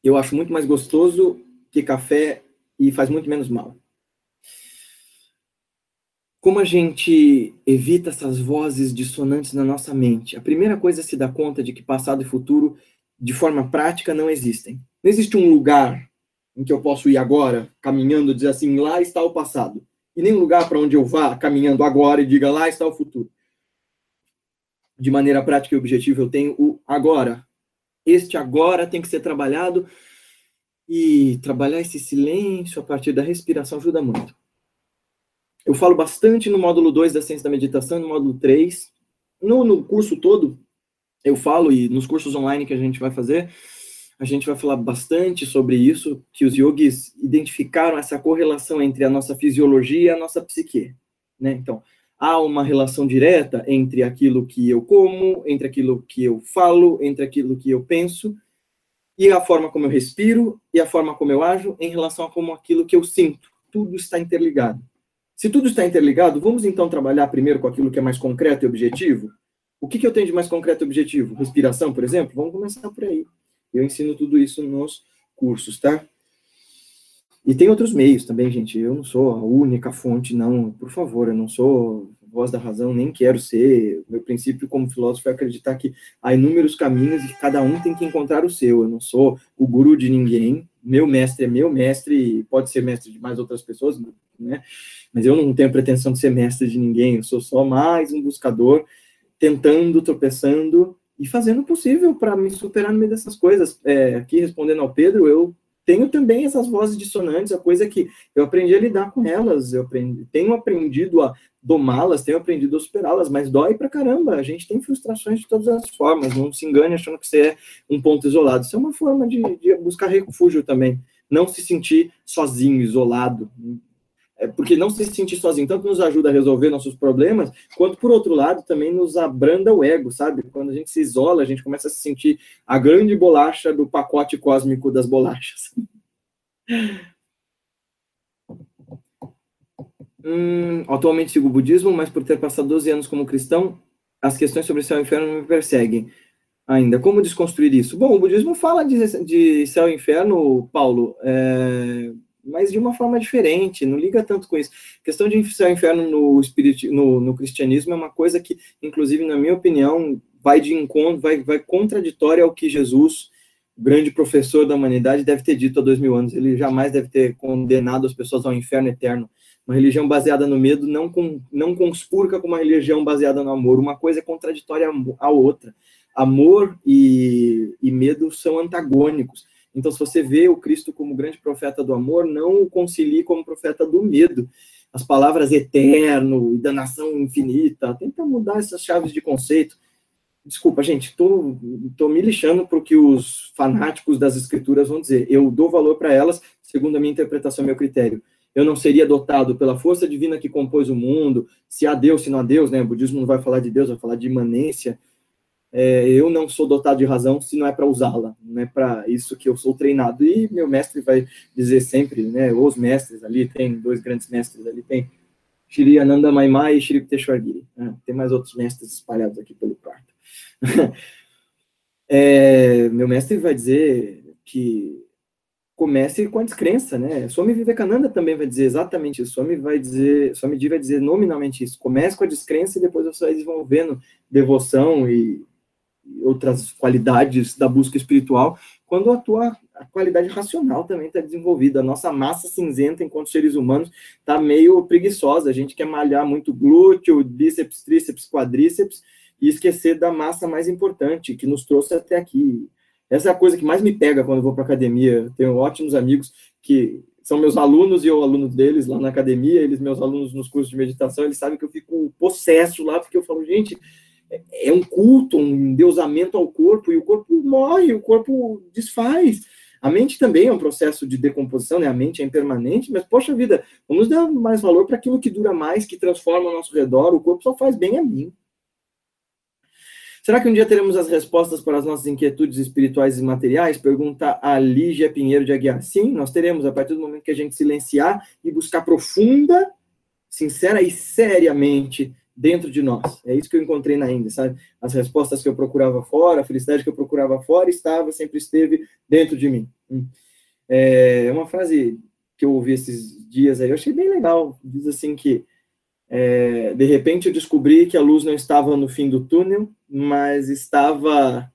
Speaker 1: eu acho muito mais gostoso que café e faz muito menos mal. Como a gente evita essas vozes dissonantes na nossa mente? A primeira coisa é se dar conta de que passado e futuro, de forma prática, não existem. Não existe um lugar em que eu posso ir agora, caminhando, dizer assim, lá está o passado e nem lugar para onde eu vá caminhando agora e diga lá está o futuro. De maneira prática e objetiva, eu tenho o agora. Este agora tem que ser trabalhado e trabalhar esse silêncio a partir da respiração ajuda muito. Eu falo bastante no módulo 2 da ciência da meditação, no módulo 3. No, no curso todo, eu falo, e nos cursos online que a gente vai fazer, a gente vai falar bastante sobre isso, que os yogis identificaram essa correlação entre a nossa fisiologia e a nossa psique, né? Então, há uma relação direta entre aquilo que eu como, entre aquilo que eu falo, entre aquilo que eu penso e a forma como eu respiro e a forma como eu ajo em relação a como aquilo que eu sinto. Tudo está interligado. Se tudo está interligado, vamos então trabalhar primeiro com aquilo que é mais concreto e objetivo? O que, que eu tenho de mais concreto e objetivo? Respiração, por exemplo? Vamos começar por aí. Eu ensino tudo isso nos cursos, tá? E tem outros meios também, gente. Eu não sou a única fonte, não. Por favor, eu não sou voz da razão, nem quero ser. Meu princípio como filósofo é acreditar que há inúmeros caminhos e cada um tem que encontrar o seu. Eu não sou o guru de ninguém. Meu mestre é meu mestre, pode ser mestre de mais outras pessoas, né? Mas eu não tenho pretensão de ser mestre de ninguém. Eu sou só mais um buscador tentando, tropeçando e fazendo o possível para me superar no meio dessas coisas. É, aqui respondendo ao Pedro, eu tenho também essas vozes dissonantes, a coisa que eu aprendi a lidar com elas, eu aprendi, tenho aprendido a domá-las, tenho aprendido a superá-las, mas dói pra caramba. A gente tem frustrações de todas as formas, não se engane achando que você é um ponto isolado. Isso é uma forma de, de buscar refúgio também, não se sentir sozinho, isolado. É porque não se sentir sozinho tanto nos ajuda a resolver nossos problemas, quanto por outro lado também nos abranda o ego, sabe? Quando a gente se isola, a gente começa a se sentir a grande bolacha do pacote cósmico das bolachas. Hum, atualmente sigo o budismo, mas por ter passado 12 anos como cristão, as questões sobre céu e inferno me perseguem ainda. Como desconstruir isso? Bom, o budismo fala de, de céu e inferno, Paulo, é, mas de uma forma diferente, não liga tanto com isso. A questão de céu e inferno no, espírito, no, no cristianismo é uma coisa que, inclusive, na minha opinião, vai de encontro, vai, vai contraditória ao que Jesus, grande professor da humanidade, deve ter dito há dois mil anos. Ele jamais deve ter condenado as pessoas ao inferno eterno uma religião baseada no medo não, com, não conspurca com uma religião baseada no amor. Uma coisa é contraditória à outra. Amor e, e medo são antagônicos. Então, se você vê o Cristo como grande profeta do amor, não o concilie como profeta do medo. As palavras eterno e da nação infinita, tenta mudar essas chaves de conceito. Desculpa, gente, tô, tô me lixando para o que os fanáticos das escrituras vão dizer. Eu dou valor para elas, segundo a minha interpretação meu critério eu não seria dotado pela força divina que compôs o mundo, se há Deus, se não há Deus, né? O budismo não vai falar de Deus, vai falar de imanência. É, eu não sou dotado de razão se não é para usá-la, não é para isso que eu sou treinado. E meu mestre vai dizer sempre, né? Os mestres ali, tem dois grandes mestres ali, tem Shri Ananda Maimai e Shri Teshwar Né? Tem mais outros mestres espalhados aqui pelo quarto. é, meu mestre vai dizer que comece com a descrença, né? Swami Vivekananda também vai dizer exatamente isso. Swami vai dizer, Swami vai dizer nominalmente isso. Comece com a descrença e depois você vai desenvolvendo devoção e outras qualidades da busca espiritual, quando a tua a qualidade racional também está desenvolvida. A nossa massa cinzenta, enquanto seres humanos, está meio preguiçosa. A gente quer malhar muito glúteo, bíceps, tríceps, quadríceps, e esquecer da massa mais importante, que nos trouxe até aqui, essa é a coisa que mais me pega quando eu vou para academia. Tenho ótimos amigos que são meus alunos e eu aluno deles lá na academia, eles meus alunos nos cursos de meditação, eles sabem que eu fico possesso lá, porque eu falo, gente, é, é um culto, um endeusamento ao corpo, e o corpo morre, o corpo desfaz. A mente também é um processo de decomposição, né? A mente é impermanente, mas, poxa vida, vamos dar mais valor para aquilo que dura mais, que transforma ao nosso redor. O corpo só faz bem a mim. Será que um dia teremos as respostas para as nossas inquietudes espirituais e materiais? Pergunta a Lígia Pinheiro de Aguiar. Sim, nós teremos, a partir do momento que a gente silenciar e buscar profunda, sincera e seriamente dentro de nós. É isso que eu encontrei na Índia, sabe? As respostas que eu procurava fora, a felicidade que eu procurava fora, estava, sempre esteve dentro de mim. Hum. É uma frase que eu ouvi esses dias aí, eu achei bem legal. Diz assim que é, de repente eu descobri que a luz não estava no fim do túnel, mas estava,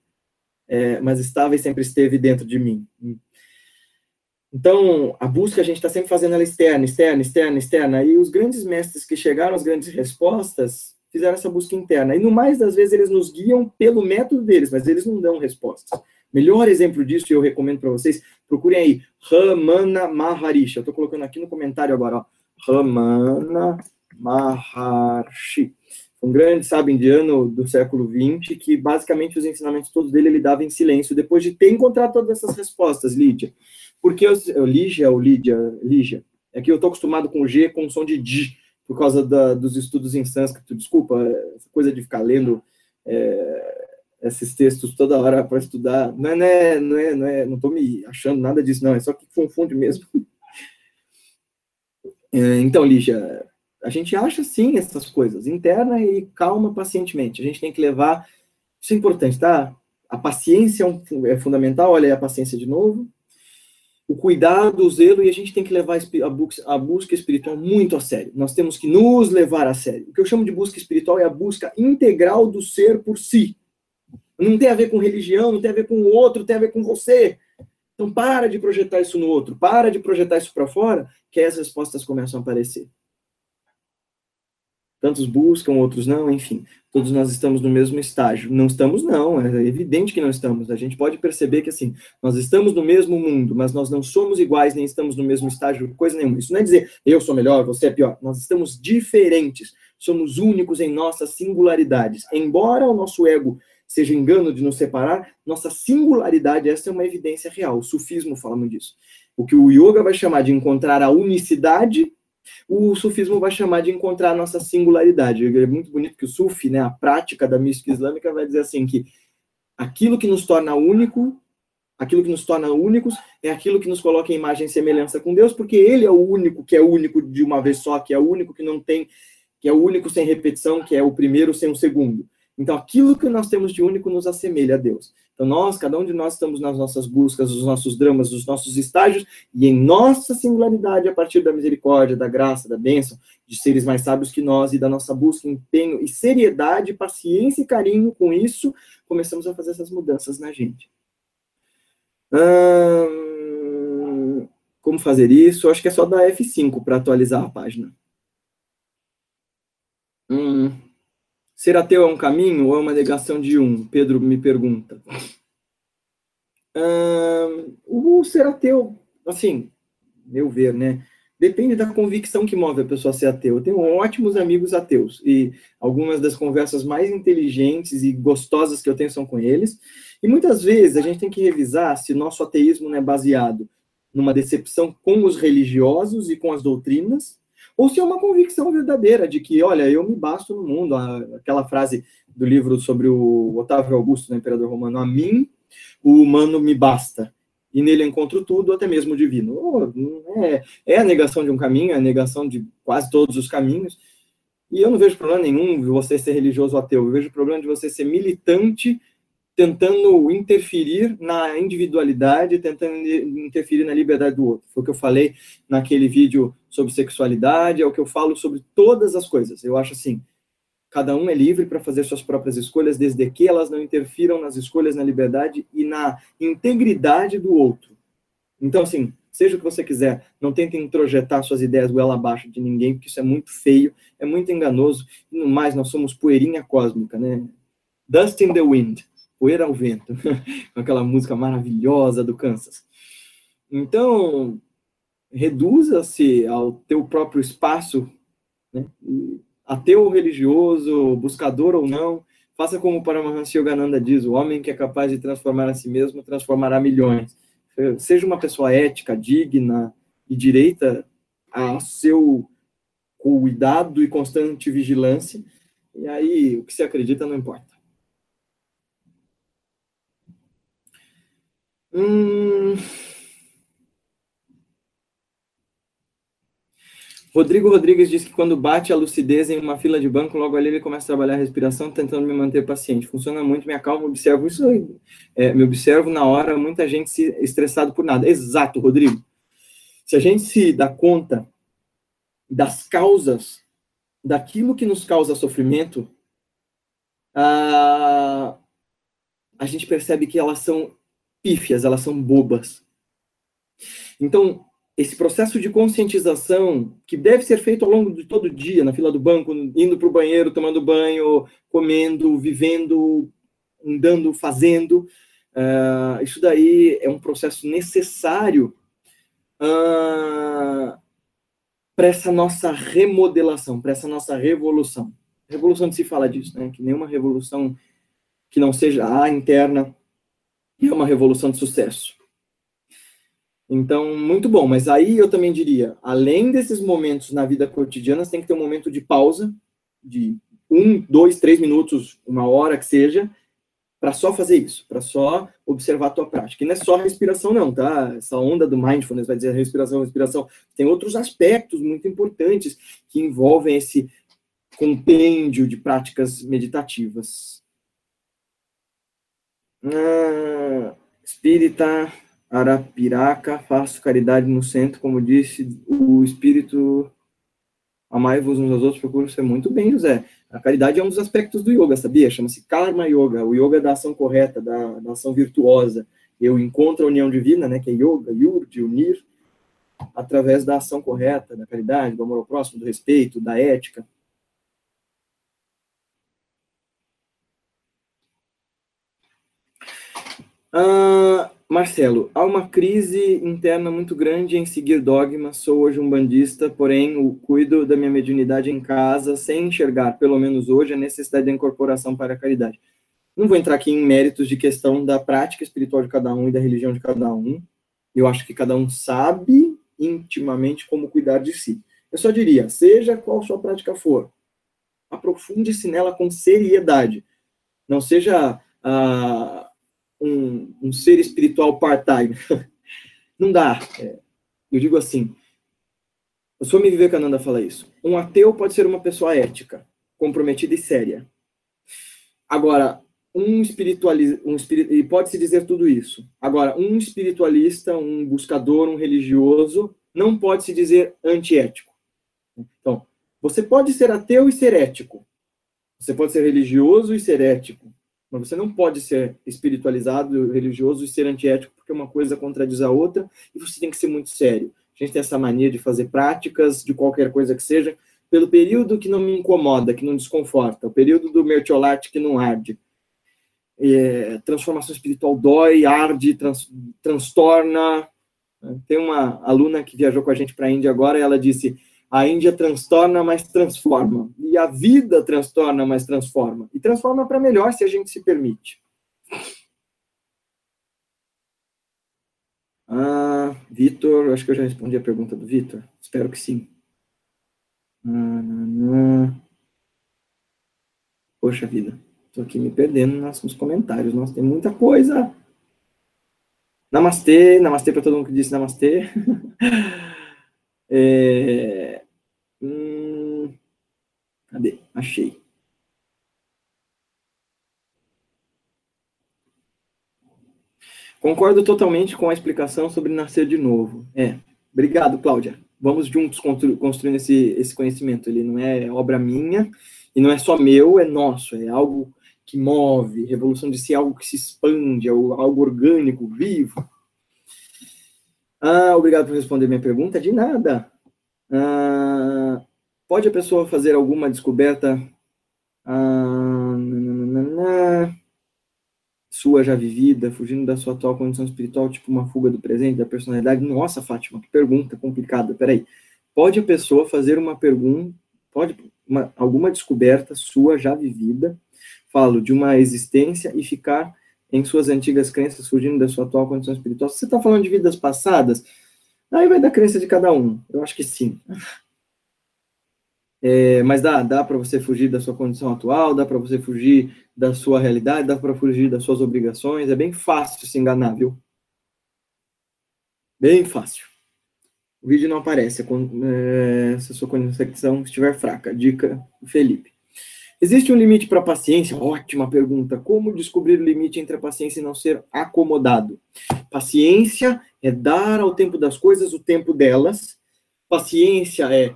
Speaker 1: é, mas estava e sempre esteve dentro de mim. Então, a busca a gente está sempre fazendo ela externa, externa, externa, externa. E os grandes mestres que chegaram às grandes respostas fizeram essa busca interna. E no mais das vezes eles nos guiam pelo método deles, mas eles não dão respostas. Melhor exemplo disso, e eu recomendo para vocês, procurem aí, Ramana Maharishi. Eu estou colocando aqui no comentário agora, ó. Ramana Maharshi, um grande sábio indiano do século XX, que basicamente os ensinamentos todos dele ele dava em silêncio, depois de ter encontrado todas essas respostas, Lídia. Porque eu, Lígia ou Lídia, Lígia, é que eu estou acostumado com G com som de D, por causa da, dos estudos em sânscrito. Desculpa, essa coisa de ficar lendo é, esses textos toda hora para estudar. Não é, não é, não é, não é, não estou me achando nada disso, não. É só que confunde mesmo. É, então, Lígia, a gente acha sim essas coisas, interna e calma pacientemente. A gente tem que levar. Isso é importante, tá? A paciência é, é fundamental, olha aí a paciência de novo. O cuidado, o zelo, e a gente tem que levar a busca espiritual muito a sério. Nós temos que nos levar a sério. O que eu chamo de busca espiritual é a busca integral do ser por si. Não tem a ver com religião, não tem a ver com o outro, tem a ver com você. Então, para de projetar isso no outro, para de projetar isso para fora, que as respostas começam a aparecer. Tantos buscam, outros não, enfim. Todos nós estamos no mesmo estágio. Não estamos, não. É evidente que não estamos. A gente pode perceber que, assim, nós estamos no mesmo mundo, mas nós não somos iguais, nem estamos no mesmo estágio, coisa nenhuma. Isso não é dizer eu sou melhor, você é pior. Nós estamos diferentes. Somos únicos em nossas singularidades. Embora o nosso ego seja engano de nos separar, nossa singularidade, essa é uma evidência real. O sufismo fala muito disso. O que o yoga vai chamar de encontrar a unicidade o sufismo vai chamar de encontrar a nossa singularidade. É muito bonito que o sufi, né, a prática da mística islâmica, vai dizer assim que aquilo que nos torna único, aquilo que nos torna únicos, é aquilo que nos coloca em imagem e semelhança com Deus, porque Ele é o único que é único de uma vez só, que é o único que não tem, que é o único sem repetição, que é o primeiro sem o segundo. Então, aquilo que nós temos de único nos assemelha a Deus. Então, nós, cada um de nós, estamos nas nossas buscas, nos nossos dramas, nos nossos estágios, e em nossa singularidade, a partir da misericórdia, da graça, da bênção, de seres mais sábios que nós, e da nossa busca, empenho e seriedade, paciência e carinho com isso, começamos a fazer essas mudanças na gente. Hum, como fazer isso? Acho que é só dar F5 para atualizar a página. Hum. Ser ateu é um caminho ou é uma negação de um? Pedro me pergunta. o ser ateu, assim, meu ver, né? Depende da convicção que move a pessoa a ser ateu. Eu tenho ótimos amigos ateus e algumas das conversas mais inteligentes e gostosas que eu tenho são com eles. E muitas vezes a gente tem que revisar se nosso ateísmo não é baseado numa decepção com os religiosos e com as doutrinas, ou se é uma convicção verdadeira de que, olha, eu me basto no mundo, aquela frase do livro sobre o Otávio Augusto, né, imperador romano, a mim o humano me basta, e nele encontro tudo, até mesmo o divino. É, é a negação de um caminho, é a negação de quase todos os caminhos, e eu não vejo problema nenhum de você ser religioso ou ateu, eu vejo problema de você ser militante tentando interferir na individualidade, tentando interferir na liberdade do outro. Foi o que eu falei naquele vídeo sobre sexualidade, é o que eu falo sobre todas as coisas. Eu acho assim, cada um é livre para fazer suas próprias escolhas, desde que elas não interfiram nas escolhas, na liberdade e na integridade do outro. Então, assim, seja o que você quiser, não tente introjetar suas ideias goela abaixo de ninguém, porque isso é muito feio, é muito enganoso, e no mais, nós somos poeirinha cósmica, né? Dust in the wind. Poeira ao Vento, com aquela música maravilhosa do Kansas. Então, reduza-se ao teu próprio espaço, né? ateu religioso, buscador ou não, faça como Paramahansa Yogananda diz, o homem que é capaz de transformar a si mesmo transformará milhões. Seja uma pessoa ética, digna e direita a seu cuidado e constante vigilância, e aí o que se acredita não importa. Hum... Rodrigo Rodrigues diz que quando bate a lucidez em uma fila de banco, logo ali ele começa a trabalhar a respiração, tentando me manter paciente. Funciona muito, me acalma, observo isso aí. É, me observo na hora, muita gente se estressado por nada. Exato, Rodrigo. Se a gente se dá conta das causas, daquilo que nos causa sofrimento, a, a gente percebe que elas são pífias, elas são bobas. Então, esse processo de conscientização, que deve ser feito ao longo de todo o dia, na fila do banco, indo para o banheiro, tomando banho, comendo, vivendo, andando, fazendo, uh, isso daí é um processo necessário uh, para essa nossa remodelação, para essa nossa revolução. Revolução de se fala disso, né? Que nenhuma revolução que não seja a interna é uma revolução de sucesso. Então, muito bom. Mas aí eu também diria, além desses momentos na vida cotidiana, tem que ter um momento de pausa, de um, dois, três minutos, uma hora que seja, para só fazer isso, para só observar a tua prática. E não é só respiração, não, tá? Essa onda do mindfulness vai dizer respiração, respiração. Tem outros aspectos muito importantes que envolvem esse compêndio de práticas meditativas. Ah, espírita Arapiraca, faço caridade no centro, como disse o espírito. Amai-vos uns aos outros, procuro ser muito bem, José. A caridade é um dos aspectos do yoga, sabia? Chama-se Karma Yoga, o yoga da ação correta, da, da, ação virtuosa. Eu encontro a união divina, né, que é yoga, yur, de unir, através da ação correta, da caridade, do amor ao próximo, do respeito, da ética. Uh, Marcelo, há uma crise interna muito grande em seguir dogmas. Sou hoje um bandista, porém o cuido da minha mediunidade em casa, sem enxergar, pelo menos hoje, a necessidade da incorporação para a caridade. Não vou entrar aqui em méritos de questão da prática espiritual de cada um e da religião de cada um. Eu acho que cada um sabe intimamente como cuidar de si. Eu só diria, seja qual sua prática for, aprofunde-se nela com seriedade. Não seja uh, um, um, ser espiritual part-time. Não dá. É, eu digo assim, o Swami Vivekananda fala isso. Um ateu pode ser uma pessoa ética, comprometida e séria. Agora, um espiritualista, um espirit, e pode-se dizer tudo isso. Agora, um espiritualista, um buscador, um religioso, não pode se dizer antiético. Então, você pode ser ateu e ser ético. Você pode ser religioso e ser ético. Mas você não pode ser espiritualizado, religioso e ser antiético, porque uma coisa contradiz a outra, e você tem que ser muito sério. A gente tem essa mania de fazer práticas de qualquer coisa que seja, pelo período que não me incomoda, que não desconforta, o período do mertiolate que não arde. É, transformação espiritual dói, arde, trans, transtorna. Tem uma aluna que viajou com a gente para a Índia agora, e ela disse: a Índia transtorna, mas transforma. E a vida transtorna, mas transforma. E transforma para melhor se a gente se permite. Ah, Vitor, acho que eu já respondi a pergunta do Vitor. Espero que sim. Ah, Poxa vida, estou aqui me perdendo nos comentários. Nossa, tem muita coisa. Namastê, namastê para todo mundo que disse namastê. É... Cadê? Achei. Concordo totalmente com a explicação sobre nascer de novo. É. Obrigado, Cláudia. Vamos juntos constru construindo esse, esse conhecimento. Ele não é obra minha e não é só meu, é nosso. É algo que move. Revolução de si é algo que se expande, é algo orgânico, vivo. Ah, obrigado por responder minha pergunta. De nada. Ah, pode a pessoa fazer alguma descoberta ah, sua já vivida, fugindo da sua atual condição espiritual, tipo uma fuga do presente, da personalidade? Nossa, Fátima, que pergunta complicada. Peraí. Pode a pessoa fazer uma pergunta, pode uma, alguma descoberta sua já vivida, falo, de uma existência e ficar em suas antigas crenças, fugindo da sua atual condição espiritual. Se você está falando de vidas passadas, aí vai da crença de cada um. Eu acho que sim. É, mas dá, dá para você fugir da sua condição atual, dá para você fugir da sua realidade, dá para fugir das suas obrigações. É bem fácil se enganar, viu? Bem fácil. O vídeo não aparece é, se a sua conexão estiver fraca. Dica Felipe. Existe um limite para a paciência? Ótima pergunta. Como descobrir o limite entre a paciência e não ser acomodado? Paciência é dar ao tempo das coisas o tempo delas. Paciência é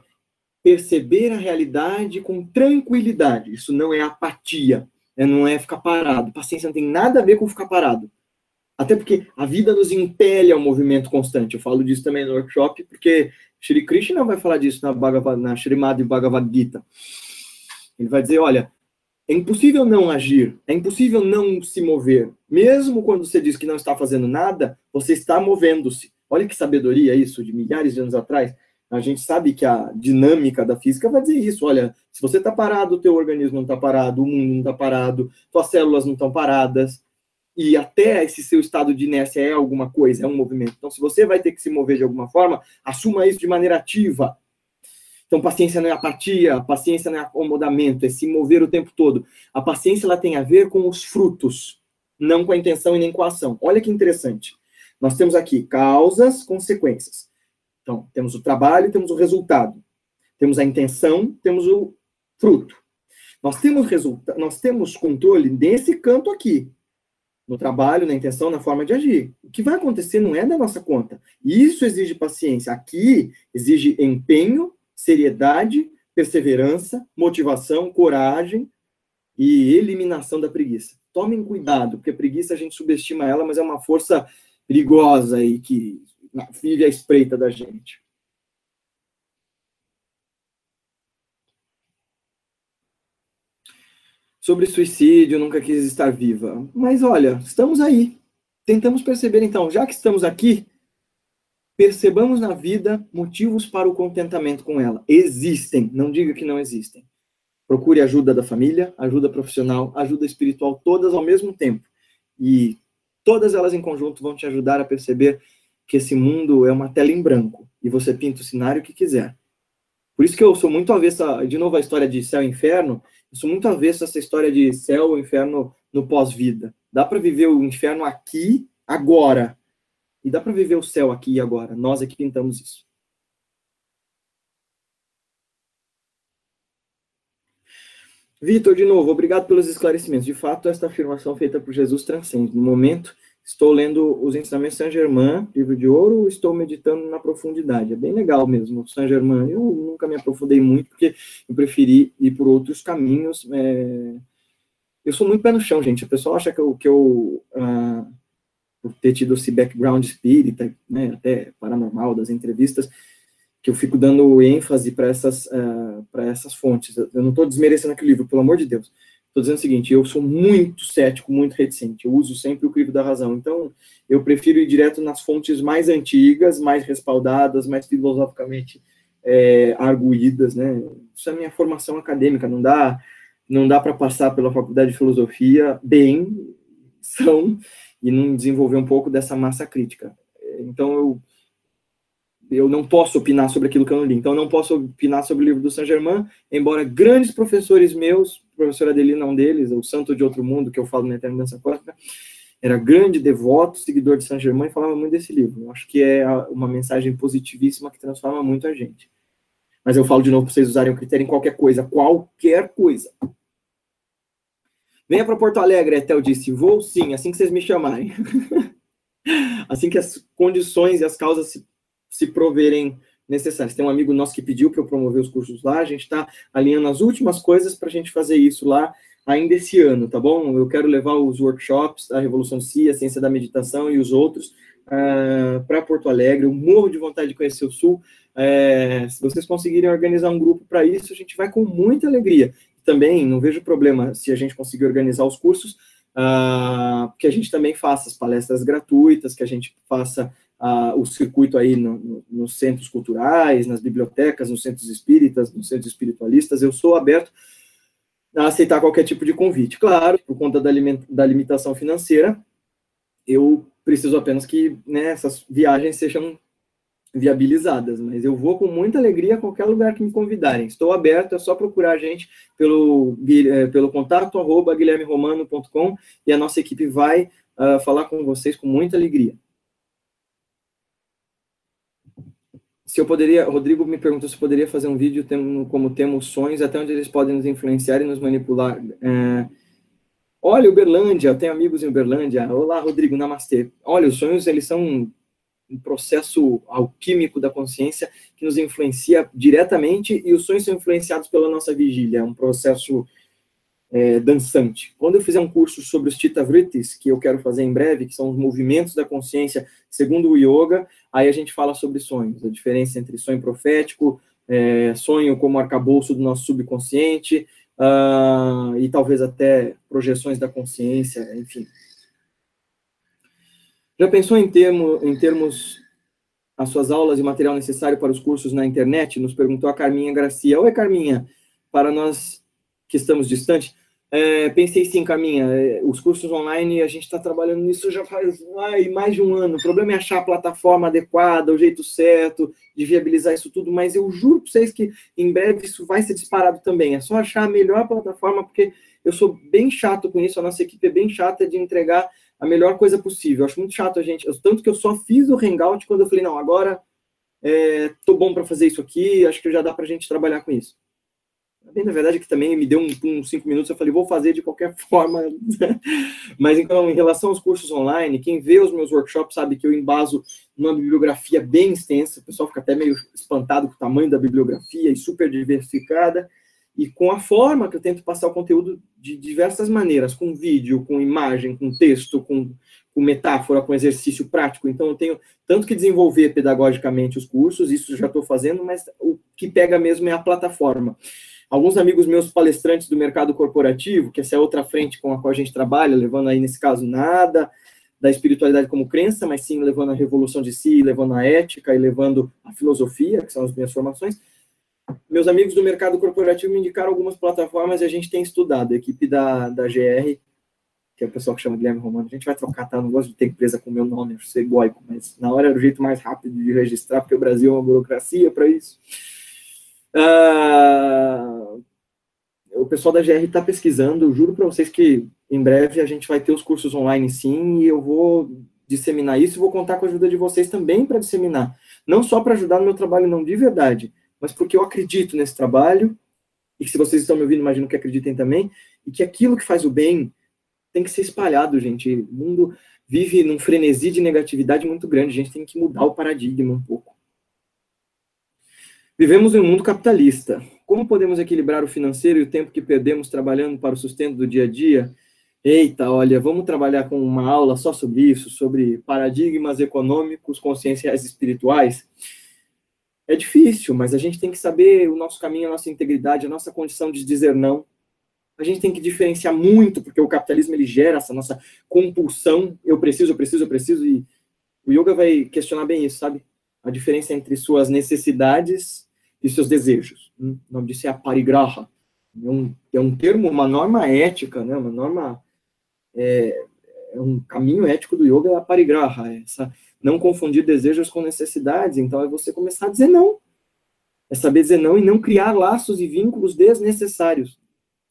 Speaker 1: perceber a realidade com tranquilidade. Isso não é apatia, né? não é ficar parado. Paciência não tem nada a ver com ficar parado. Até porque a vida nos impele ao movimento constante. Eu falo disso também no workshop, porque Shri Krishna vai falar disso na, Bhagavad, na Srimad Bhagavad Gita. Ele vai dizer, olha, é impossível não agir, é impossível não se mover. Mesmo quando você diz que não está fazendo nada, você está movendo-se. Olha que sabedoria isso, de milhares de anos atrás. A gente sabe que a dinâmica da física vai dizer isso. Olha, se você está parado, o teu organismo não está parado, o mundo não está parado, suas células não estão paradas. E até esse seu estado de inércia é alguma coisa, é um movimento. Então, se você vai ter que se mover de alguma forma, assuma isso de maneira ativa. Então, paciência não é apatia, paciência não é acomodamento, é se mover o tempo todo. A paciência ela tem a ver com os frutos, não com a intenção e nem com a ação. Olha que interessante. Nós temos aqui causas, consequências. Então, temos o trabalho, temos o resultado. Temos a intenção, temos o fruto. Nós temos resulta nós temos controle nesse canto aqui. No trabalho, na intenção, na forma de agir. O que vai acontecer não é da nossa conta. Isso exige paciência. Aqui exige empenho, seriedade, perseverança, motivação, coragem e eliminação da preguiça. Tomem cuidado, porque a preguiça a gente subestima ela, mas é uma força perigosa e que vive à espreita da gente. Sobre suicídio, nunca quis estar viva. Mas olha, estamos aí. tentamos perceber, então, já que estamos aqui, percebamos na vida motivos para o contentamento com ela. Existem, não diga que não existem. Procure ajuda da família, ajuda profissional, ajuda espiritual, todas ao mesmo tempo. E todas elas em conjunto vão te ajudar a perceber que esse mundo é uma tela em branco e você pinta o cenário que quiser. Por isso que eu sou muito avesso, de novo, a história de céu e inferno, eu sou muito avesso a essa história de céu e inferno no pós-vida. Dá para viver o inferno aqui, agora. E dá para viver o céu aqui e agora. Nós é que pintamos isso. Vitor, de novo, obrigado pelos esclarecimentos. De fato, esta afirmação feita por Jesus transcende. No momento, estou lendo os ensinamentos de Saint-Germain, livro de ouro, ou estou meditando na profundidade. É bem legal mesmo, Saint-Germain. Eu nunca me aprofundei muito, porque eu preferi ir por outros caminhos. É... Eu sou muito pé no chão, gente. A pessoa acha que eu, que eu ah, por ter tido esse background espírita, né, até paranormal das entrevistas, que eu fico dando ênfase para essas, uh, essas fontes. Eu não estou desmerecendo aquele livro, pelo amor de Deus. Estou dizendo o seguinte: eu sou muito cético, muito reticente. Eu uso sempre o crivo da razão. Então, eu prefiro ir direto nas fontes mais antigas, mais respaldadas, mais filosoficamente é, arguídas, né? Isso é a minha formação acadêmica. Não dá, não dá para passar pela faculdade de filosofia bem, são e não desenvolver um pouco dessa massa crítica. Então, eu eu não posso opinar sobre aquilo que eu não li. Então, eu não posso opinar sobre o livro do Saint-Germain, embora grandes professores meus, professor Adelina, um deles, o Santo de Outro Mundo, que eu falo na Eterna Dança Cósmica, era grande devoto, seguidor de Saint-Germain, e falava muito desse livro. Eu acho que é uma mensagem positivíssima que transforma muito a gente. Mas eu falo de novo para vocês usarem o critério em qualquer coisa, qualquer coisa. Venha para Porto Alegre, Etel disse. Vou sim, assim que vocês me chamarem. assim que as condições e as causas se se proverem necessárias. Tem um amigo nosso que pediu para eu promover os cursos lá, a gente está alinhando as últimas coisas para a gente fazer isso lá ainda esse ano, tá bom? Eu quero levar os workshops, a Revolução Si, a Ciência da Meditação e os outros uh, ah, para Porto Alegre. Eu morro de vontade de conhecer o Sul. É, se vocês conseguirem organizar um grupo para isso, a gente vai com muita alegria. Também não vejo problema se a gente conseguir organizar os cursos, uh, que a gente também faça as palestras gratuitas, que a gente faça o circuito aí no, no, nos centros culturais, nas bibliotecas, nos centros espíritas, nos centros espiritualistas, eu sou aberto a aceitar qualquer tipo de convite. Claro, por conta da, da limitação financeira, eu preciso apenas que né, essas viagens sejam viabilizadas, mas eu vou com muita alegria a qualquer lugar que me convidarem. Estou aberto, é só procurar a gente pelo, é, pelo contato arroba guilhermeromano.com e a nossa equipe vai uh, falar com vocês com muita alegria. Se eu poderia, Rodrigo me perguntou se eu poderia fazer um vídeo tendo, como temos sonhos, até onde eles podem nos influenciar e nos manipular. É, olha, Uberlândia, eu tenho amigos em Uberlândia. Olá, Rodrigo, namastê. Olha, os sonhos, eles são um processo alquímico da consciência que nos influencia diretamente e os sonhos são influenciados pela nossa vigília. É um processo é, dançante. Quando eu fizer um curso sobre os Chitta Vrittis, que eu quero fazer em breve, que são os movimentos da consciência segundo o yoga, aí a gente fala sobre sonhos, a diferença entre sonho profético, é, sonho como arcabouço do nosso subconsciente, uh, e talvez até projeções da consciência, enfim. Já pensou em, termo, em termos as suas aulas e material necessário para os cursos na internet? Nos perguntou a Carminha Gracia. Oi, Carminha, para nós que estamos distantes, é, pensei sim, Caminha, é, os cursos online, a gente está trabalhando nisso já faz ai, mais de um ano. O problema é achar a plataforma adequada, o jeito certo de viabilizar isso tudo, mas eu juro para vocês que em breve isso vai ser disparado também. É só achar a melhor plataforma, porque eu sou bem chato com isso, a nossa equipe é bem chata de entregar a melhor coisa possível. Eu acho muito chato a gente, tanto que eu só fiz o Hangout quando eu falei, não, agora é, bom para fazer isso aqui, acho que já dá para a gente trabalhar com isso. Bem, na verdade, que também me deu uns um, um cinco minutos, eu falei, vou fazer de qualquer forma. Mas, então, em relação aos cursos online, quem vê os meus workshops sabe que eu embaso numa bibliografia bem extensa, o pessoal fica até meio espantado com o tamanho da bibliografia e super diversificada, e com a forma que eu tento passar o conteúdo de diversas maneiras, com vídeo, com imagem, com texto, com, com metáfora, com exercício prático. Então, eu tenho tanto que desenvolver pedagogicamente os cursos, isso já estou fazendo, mas o que pega mesmo é a plataforma. Alguns amigos meus palestrantes do mercado corporativo, que essa é outra frente com a qual a gente trabalha, levando aí, nesse caso, nada, da espiritualidade como crença, mas sim levando a revolução de si, levando a ética e levando a filosofia, que são as minhas formações. Meus amigos do mercado corporativo me indicaram algumas plataformas e a gente tem estudado. A equipe da, da GR, que é o pessoal que chama Guilherme Romano, a gente vai trocar, tá? Eu não gosto de ter empresa com meu nome, eu ser egoico, mas na hora era o jeito mais rápido de registrar, porque o Brasil é uma burocracia para isso. Uh, o pessoal da GR está pesquisando, juro para vocês que em breve a gente vai ter os cursos online sim, e eu vou disseminar isso e vou contar com a ajuda de vocês também para disseminar. Não só para ajudar no meu trabalho, não de verdade, mas porque eu acredito nesse trabalho, e que se vocês estão me ouvindo, imagino que acreditem também, e que aquilo que faz o bem tem que ser espalhado, gente. O mundo vive num frenesi de negatividade muito grande, a gente tem que mudar o paradigma um pouco. Vivemos em um mundo capitalista. Como podemos equilibrar o financeiro e o tempo que perdemos trabalhando para o sustento do dia a dia? Eita, olha, vamos trabalhar com uma aula só sobre isso, sobre paradigmas econômicos, conscienciais espirituais. É difícil, mas a gente tem que saber o nosso caminho, a nossa integridade, a nossa condição de dizer não. A gente tem que diferenciar muito, porque o capitalismo ele gera essa nossa compulsão. Eu preciso, eu preciso, eu preciso. E o yoga vai questionar bem isso, sabe? A diferença entre suas necessidades e seus desejos. Hum, o nome disso é a parigraha. É um, é um termo, uma norma ética, né? uma norma, é, é um caminho ético do yoga, é a parigraha, é essa, não confundir desejos com necessidades. Então, é você começar a dizer não. É saber dizer não e não criar laços e vínculos desnecessários.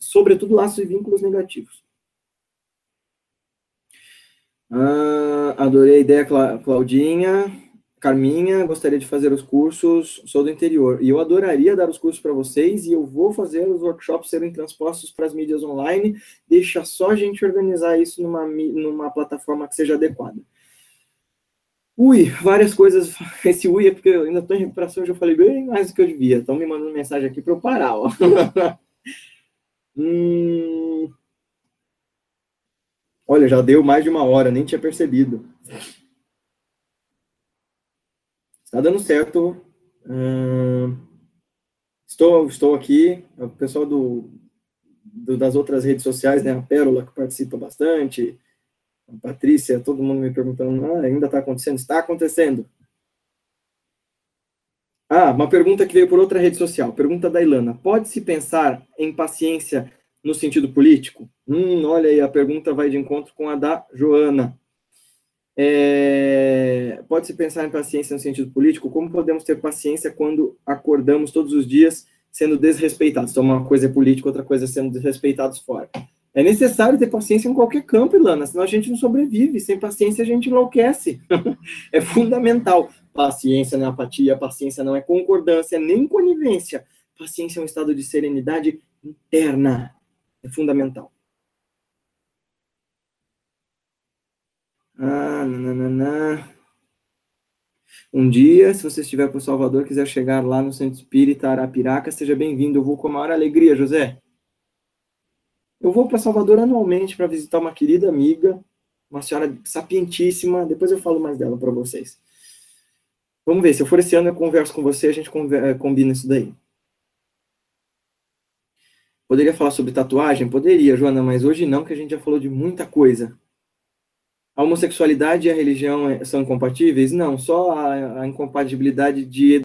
Speaker 1: Sobretudo laços e vínculos negativos. Ah, adorei a ideia, Claudinha. Carminha, gostaria de fazer os cursos, sou do interior, e eu adoraria dar os cursos para vocês, e eu vou fazer os workshops serem transpostos para as mídias online, deixa só a gente organizar isso numa, numa plataforma que seja adequada. Ui, várias coisas, esse ui é porque eu ainda estou em recuperação, já falei bem mais do que eu devia, estão me mandando mensagem aqui para eu parar, ó. hum... Olha, já deu mais de uma hora, nem tinha percebido. Está dando certo. Hum, estou, estou aqui. O pessoal do, do, das outras redes sociais, né? A Pérola, que participa bastante. A Patrícia, todo mundo me perguntando, ah, ainda está acontecendo? Está acontecendo. Ah, uma pergunta que veio por outra rede social. Pergunta da Ilana. Pode-se pensar em paciência no sentido político? Hum, olha aí, a pergunta vai de encontro com a da Joana. É, Pode-se pensar em paciência no sentido político? Como podemos ter paciência quando acordamos todos os dias sendo desrespeitados? Então, uma coisa é política, outra coisa é sendo desrespeitados fora. É necessário ter paciência em qualquer campo, Ilana, senão a gente não sobrevive. Sem paciência, a gente enlouquece. é fundamental. Paciência não é apatia, paciência não é concordância, nem conivência. Paciência é um estado de serenidade interna. É fundamental. Ah, nananana. Um dia, se você estiver por Salvador, quiser chegar lá no Centro Espírita Arapiraca, seja bem-vindo. Eu vou com a maior alegria, José. Eu vou para Salvador anualmente para visitar uma querida amiga, uma senhora sapientíssima. Depois eu falo mais dela para vocês. Vamos ver, se eu for esse ano, eu converso com você, a gente eh, combina isso daí. Poderia falar sobre tatuagem? Poderia, Joana, mas hoje não, que a gente já falou de muita coisa. A homossexualidade e a religião é, são incompatíveis? Não, só a, a incompatibilidade de